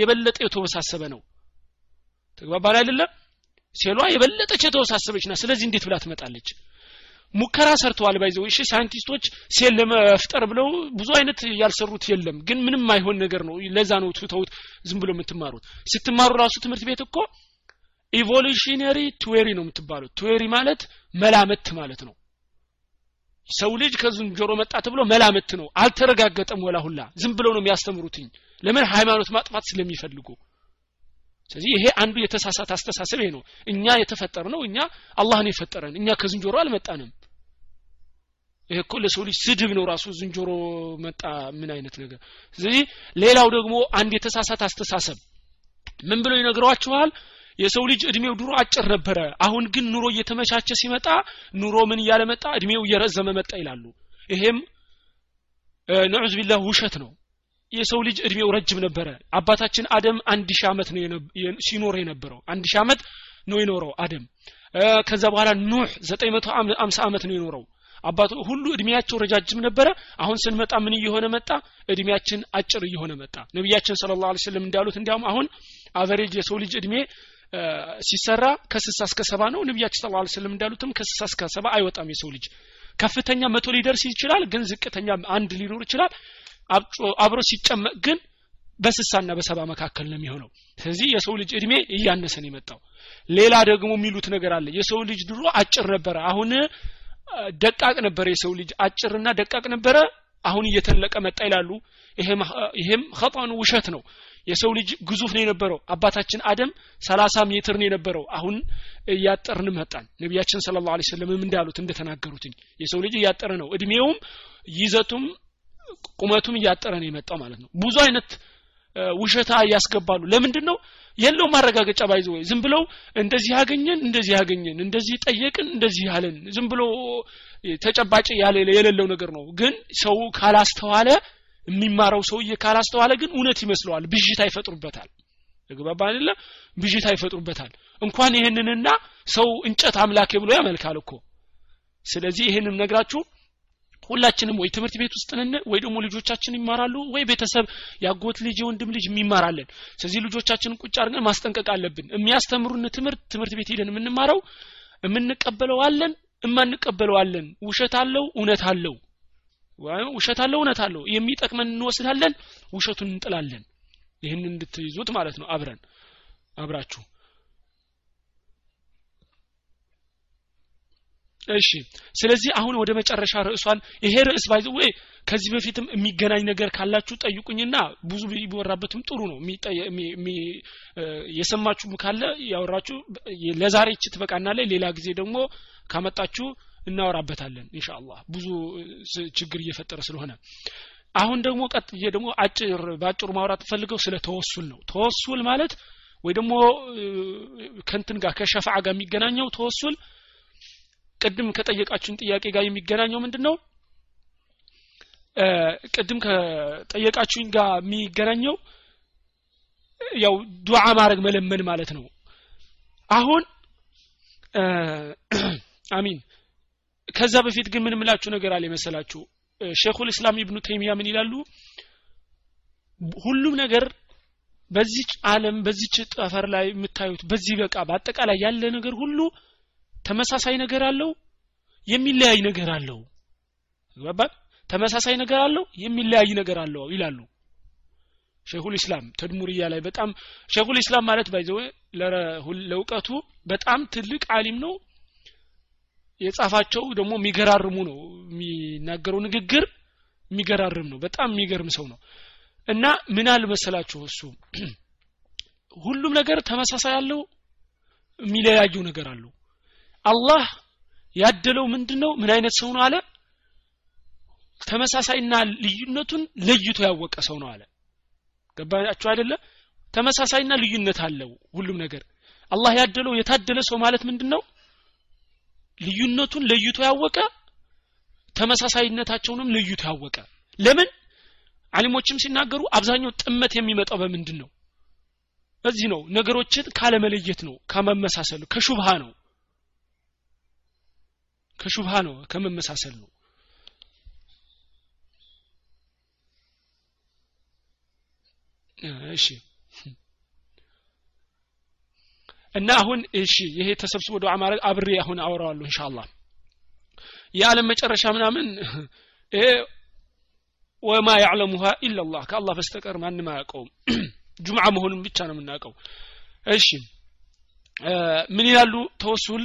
የበለጠ የተወሳሰበ ነው። ተግባባል አይደለም ሴሏ የበለጠች የተወሳሰበች ና ስለዚህ እንዴት ብላ ትመጣለች ሙከራ ሰርተዋል by the way እሺ ሳይንቲስቶች ሴል ለመፍጠር ብለው ብዙ አይነት ያልሰሩት የለም። ግን ምንም አይሆን ነገር ነው። ለዛ ነው ትተውት ዝም ብሎ የምትማሩት። ስትማሩ ራሱ ትምህርት ቤት እኮ evolutionary theory ነው የምትባሉት። theory ማለት መላምት ማለት ነው። ሰው ልጅ ከዝንጀሮ መጣ ተብሎ መላመት ነው። አልተረጋገጠም ወላ ሁላ። ዝም ብለው ነው የሚያስተምሩትኝ። ለምን ሃይማኖት ማጥፋት ስለሚፈልጉ ስለዚህ ይሄ አንዱ የተሳሳተ አስተሳሰብ ይሄ ነው። እኛ የተፈጠር ነው እኛ አላህን የፈጠረን እኛ ከዝንጀሮ አልመጣንም። ይሄ እኮ ለሰው ልጅ ስድብ ነው ራሱ ዝንጀሮ መጣ ምን አይነት ነገር። ስለዚህ ሌላው ደግሞ አንድ የተሳሳተ አስተሳሰብ ምን ብለው ይነግሯችኋል? የሰው ልጅ እድሜው ድሮ አጭር ነበረ። አሁን ግን ኑሮ እየተመቻቸ ሲመጣ ኑሮ ምን እያለ መጣ? እድሜው እየረዘመ መጣ ይላሉ። ይሄም ነዑዝ ቢላህ ውሸት ነው የሰው ልጅ እድሜው ረጅም ነበረ። አባታችን አደም አንድ ሺህ ዓመት ነው ሲኖር የነበረው። አንድ ሺህ ዓመት ነው የኖረው አደም። ከዛ በኋላ ኑህ ዘጠኝ መቶ አምሳ ዓመት ነው የኖረው። አባቱ ሁሉ እድሜያቸው ረጃጅም ነበረ። አሁን ስንመጣ ምን እየሆነ መጣ? እድሜያችን አጭር እየሆነ መጣ። ነቢያችን ስለ ላሁ ስለም እንዳሉት እንዲያውም አሁን average የሰው ልጅ እድሜ ሲሰራ ከስሳ እስከ ሰባ ነው። ነቢያችን صلى الله عليه وسلم እንዳሉትም ከስሳ እስከ ሰባ አይወጣም የሰው ልጅ። ከፍተኛ መቶ ሊደርስ ይችላል ግን ዝቅተኛ አንድ ሊኖር ይችላል አብሮ ሲጨመቅ ግን በስሳና በሰባ መካከል ነው የሚሆነው። ስለዚህ የሰው ልጅ እድሜ እያነሰ ነው የመጣው። ሌላ ደግሞ የሚሉት ነገር አለ። የሰው ልጅ ድሮ አጭር ነበረ። አሁን ደቃቅ ነበረ። የሰው ልጅ አጭርና ደቃቅ ነበረ። አሁን እየተለቀ መጣ ይላሉ። ይሄም ኸጣኑ ውሸት ነው። የሰው ልጅ ግዙፍ ነው የነበረው። አባታችን አደም ሰላሳ ሜትር ነው የነበረው። አሁን እያጠርን መጣን። ነቢያችን ስለ ላሁ ሰለምም እንዳሉት እንደተናገሩትኝ የሰው ልጅ እያጠረ ነው። እድሜውም ይዘቱም ቁመቱም እያጠረ ነው የመጣው ማለት ነው። ብዙ አይነት ውሸታ ያስገባሉ ለምንድን ነው የለው ማረጋገጫ ባይዘ ወይ ዝም ብለው እንደዚህ ያገኘን እንደዚህ ያገኘን እንደዚህ ጠየቅን እንደዚህ ያለን ዝም ብሎ ተጨባጭ የሌለው ነገር ነው። ግን ሰው ካላስተዋለ የሚማረው ሰውዬ ካላስተዋለ ግን እውነት ይመስለዋል። ብዥታ ይፈጥሩበታል። ግባባ አይደለ? ብዥታ ይፈጥሩበታል። እንኳን ይህንንና ሰው እንጨት አምላኬ ብሎ ያመልካል እኮ። ስለዚህ ይህንን ነግራችሁ ሁላችንም ወይ ትምህርት ቤት ውስጥ ነን ወይ ደግሞ ልጆቻችን ይማራሉ ወይ ቤተሰብ ያጎት ልጅ የወንድም ልጅ የሚማራለን። ስለዚህ ልጆቻችንን ቁጭ አድርገን ማስጠንቀቅ አለብን። የሚያስተምሩን ትምህርት ትምህርት ቤት ሄደን የምንማረው የምንቀበለው አለን እማንቀበለው አለን። ውሸት አለው እውነት አለው። ውሸት አለው እውነት አለው። የሚጠቅመን እንወስዳለን ውሸቱን እንጥላለን። ይህን እንድትይዙት ማለት ነው። አብረን አብራችሁ እሺ። ስለዚህ አሁን ወደ መጨረሻ ርዕሷን ይሄ ርዕስ ባይዘ ወይ ከዚህ በፊትም የሚገናኝ ነገር ካላችሁ ጠይቁኝና ብዙ ቢወራበትም ጥሩ ነው። የሰማችሁ ካለ ያወራችሁ ለዛሬ እቺ ትበቃና ላይ ሌላ ጊዜ ደግሞ ካመጣችሁ እናወራበታለን ኢንሻአላህ። ብዙ ችግር እየፈጠረ ስለሆነ። አሁን ደግሞ ቀጥዬ ደግሞ አጭር በአጭሩ ማውራት ፈልገው ስለ ተወሱል ነው። ተወሱል ማለት ወይ ደግሞ ከንትን ጋር ከሸፋዓ ጋር የሚገናኘው ተወሱል ቅድም ከጠየቃችሁን ጥያቄ ጋር የሚገናኘው ምንድን ነው ቅድም ከጠየቃችሁኝ ጋር የሚገናኘው ያው ዱዓ ማድረግ መለመን ማለት ነው። አሁን አሚን ከዛ በፊት ግን ምን ምላችሁ ነገር አለ የመሰላችሁ? ሼኹል እስላም ኢብኑ ተይሚያ ምን ይላሉ? ሁሉም ነገር በዚች ዓለም በዚች ጠፈር ላይ የምታዩት በዚህ በቃ በአጠቃላይ ያለ ነገር ሁሉ ተመሳሳይ ነገር አለው? የሚለያይ ነገር አለው። ይገባል? ተመሳሳይ ነገር አለው? የሚለያይ ነገር አለው ይላሉ። ሼኹል ኢስላም ተድሙርያ ላይ በጣም ሼኹል ኢስላም ማለት ባይዘው ለእውቀቱ በጣም ትልቅ አሊም ነው። የጻፋቸው ደግሞ የሚገራርሙ ነው። የሚናገረው ንግግር የሚገራርም ነው። በጣም የሚገርም ሰው ነው። እና ምን አለ መሰላችሁ እሱ? ሁሉም ነገር ተመሳሳይ አለው የሚለያየው ነገር አለው አላህ ያደለው ምንድነው? ምን አይነት ሰው ነው አለ? ተመሳሳይና ልዩነቱን ለይቶ ያወቀ ሰው ነው አለ። ገባችሁ አይደለ? ተመሳሳይና ልዩነት አለው ሁሉም ነገር። አላህ ያደለው የታደለ ሰው ማለት ምንድነው? ልዩነቱን ለይቶ ያወቀ ተመሳሳይነታቸውንም ለይቶ ያወቀ። ለምን? አሊሞችም ሲናገሩ አብዛኛው ጥመት የሚመጣው በምንድን ነው እዚህ ነው። ነገሮችን ካለመለየት ነው ከመመሳሰል ከሹብሃ ነው ከሹብሃ ነው ከመመሳሰል ነው። እሺ። እና አሁን እሺ ይሄ ተሰብስቦ ዱዓ ማድረግ አብሬ አሁን አወራዋለሁ ኢንሻአላህ። የዓለም መጨረሻ ምናምን ወማ ያዕለሙሃ ኢላላህ ከአላህ በስተቀር ማንም አያውቀውም። ጁምዓ መሆኑን ብቻ ነው የምናውቀው። እሺ ምን ይላሉ ተወሱል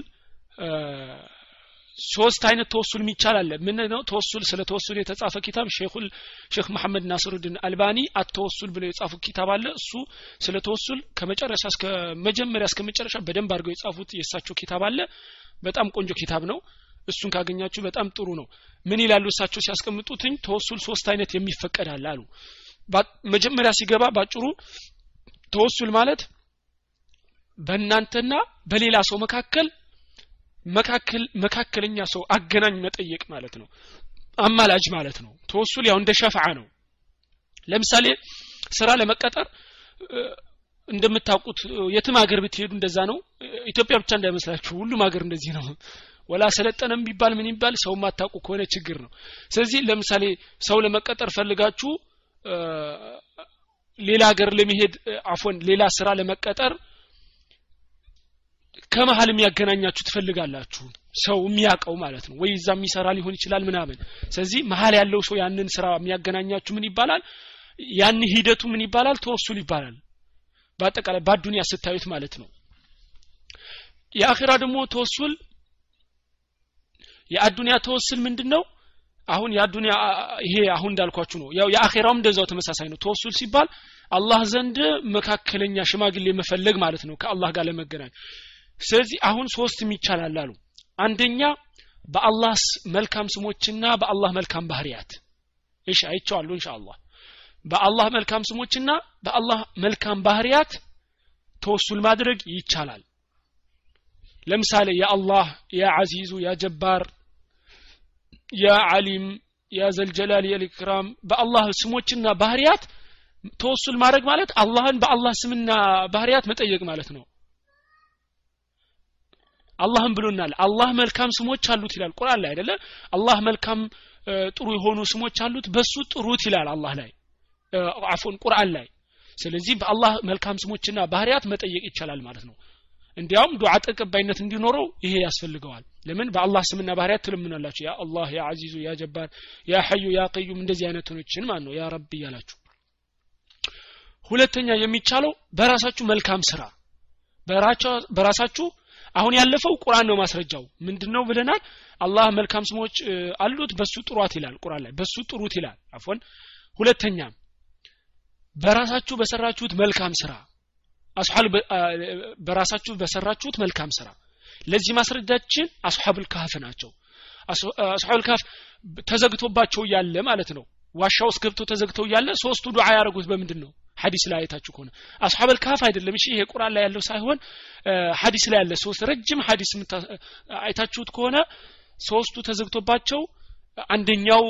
ሶስት አይነት ተወሱል የሚቻል አለ። ምን ነው ተወሱል ስለ ተወሱል የተጻፈ ኪታብ ሼኹል ሼክ መሐመድ ናስሩድን አልባኒ አተወሱል ብለው የጻፉ ኪታብ አለ። እሱ ስለ ተወሱል ከመጨረሻ እስከ መጀመሪያ እስከ መጨረሻ በደንብ አድርገው የጻፉት የእሳቸው ኪታብ አለ። በጣም ቆንጆ ኪታብ ነው። እሱን ካገኛችሁ በጣም ጥሩ ነው። ምን ይላሉ እሳቸው ሲያስቀምጡትኝ? ተወሱል ሶስት አይነት የሚፈቀዳል አሉ። መጀመሪያ ሲገባ ባጭሩ ተወሱል ማለት በእናንተና በሌላ ሰው መካከል መካከል መካከለኛ ሰው አገናኝ መጠየቅ ማለት ነው። አማላጅ ማለት ነው። ተወሱል ያው እንደ ሸፍዓ ነው። ለምሳሌ ስራ ለመቀጠር እንደምታውቁት የትም ሀገር ብትሄዱ እንደዛ ነው። ኢትዮጵያ ብቻ እንዳይመስላችሁ ሁሉም ሀገር እንደዚህ ነው። ወላ ሰለጠነም ቢባል ምን ይባል ሰው ማታውቁ ከሆነ ችግር ነው። ስለዚህ ለምሳሌ ሰው ለመቀጠር ፈልጋችሁ ሌላ ሀገር ለመሄድ አፎን ሌላ ስራ ለመቀጠር ከመሀል የሚያገናኛችሁ ትፈልጋላችሁ? ሰው የሚያውቀው ማለት ነው። ወይ እዛ የሚሰራ ሊሆን ይችላል ምናምን። ስለዚህ መሀል ያለው ሰው ያንን ስራ የሚያገናኛችሁ ምን ይባላል? ያን ሂደቱ ምን ይባላል? ተወሱል ይባላል። በአጠቃላይ በአዱኒያ ስታዩት ማለት ነው። የአኺራ ደግሞ ተወሱል የአዱኒያ ተወስል ምንድን ነው አሁን የአዱኒያ ይሄ አሁን እንዳልኳችሁ ነው። ያው የአኼራውም እንደዛው ተመሳሳይ ነው። ተወሱል ሲባል አላህ ዘንድ መካከለኛ ሽማግሌ መፈለግ ማለት ነው። ከአላህ ጋር ለመገናኝ ስለዚህ አሁን ሶስትም ይቻላል አሉ። አንደኛ በአላህ መልካም ስሞችና በአላህ መልካም ባህሪያት። እሺ አይቼዋለሁ ኢንሻአላህ። በአላህ መልካም ስሞችና በአላህ መልካም ባህሪያት ተወሱል ማድረግ ይቻላል። ለምሳሌ የአላህ ያ አዚዙ ያ ጀባር ያ አሊም ያ ዘልጀላል የልክራም በአላህ ስሞችና ባህሪያት ተወሱል ማድረግ ማለት አላህን በአላህ ስምና ባህሪያት መጠየቅ ማለት ነው አላህም ብሎናል። አላህ መልካም ስሞች አሉት ይላል ቁርአን ላይ አይደለ? አላህ መልካም ጥሩ የሆኑ ስሞች አሉት በሱ ጥሩት ይላል አላህ ላይ አፎን ቁርአን ላይ። ስለዚህ በአላህ መልካም ስሞችና ባህሪያት መጠየቅ ይቻላል ማለት ነው። እንዲያውም ዱዓ ተቀባይነት እንዲኖረው ይሄ ያስፈልገዋል። ለምን? በአላህ ስምና ባህሪያት ትለምናላችሁ። ያ አላህ ያ አዚዙ ያ ጀባር ያ ሐዩ ያ ቀዩም እንደዚህ አይነቶችን ማለት ነው። ያ ረብ እያላችሁ። ሁለተኛ የሚቻለው በራሳችሁ መልካም ስራ በራሳችሁ አሁን ያለፈው ቁርአን ነው ማስረጃው። ምንድነው ብለናል? አላህ መልካም ስሞች አሉት በሱ ጥሯት ይላል ቁርአን ላይ። በሱ ጥሩት ይላል። አፎን ሁለተኛ በራሳችሁ በሰራችሁት መልካም ስራ አስሐል በራሳችሁ በሰራችሁት መልካም ስራ። ለዚህ ማስረጃችን አስሐቡል ካህፍ ናቸው። አስሐቡል ካህፍ ተዘግቶባቸው ያለ ማለት ነው። ዋሻ ውስጥ ገብተው ተዘግተው እያለ ሶስቱ ዱዓ ያደረጉት በምንድን ነው ሀዲስ ላይ አይታችሁ ከሆነ። አስሐበል ካፍ አይደለም። እሺ ይሄ ቁርአን ላይ ያለው ሳይሆን ሀዲስ ላይ ያለ ሶስት ረጅም ሀዲስ አይታችሁት ከሆነ ሶስቱ ተዘግቶባቸው አንደኛው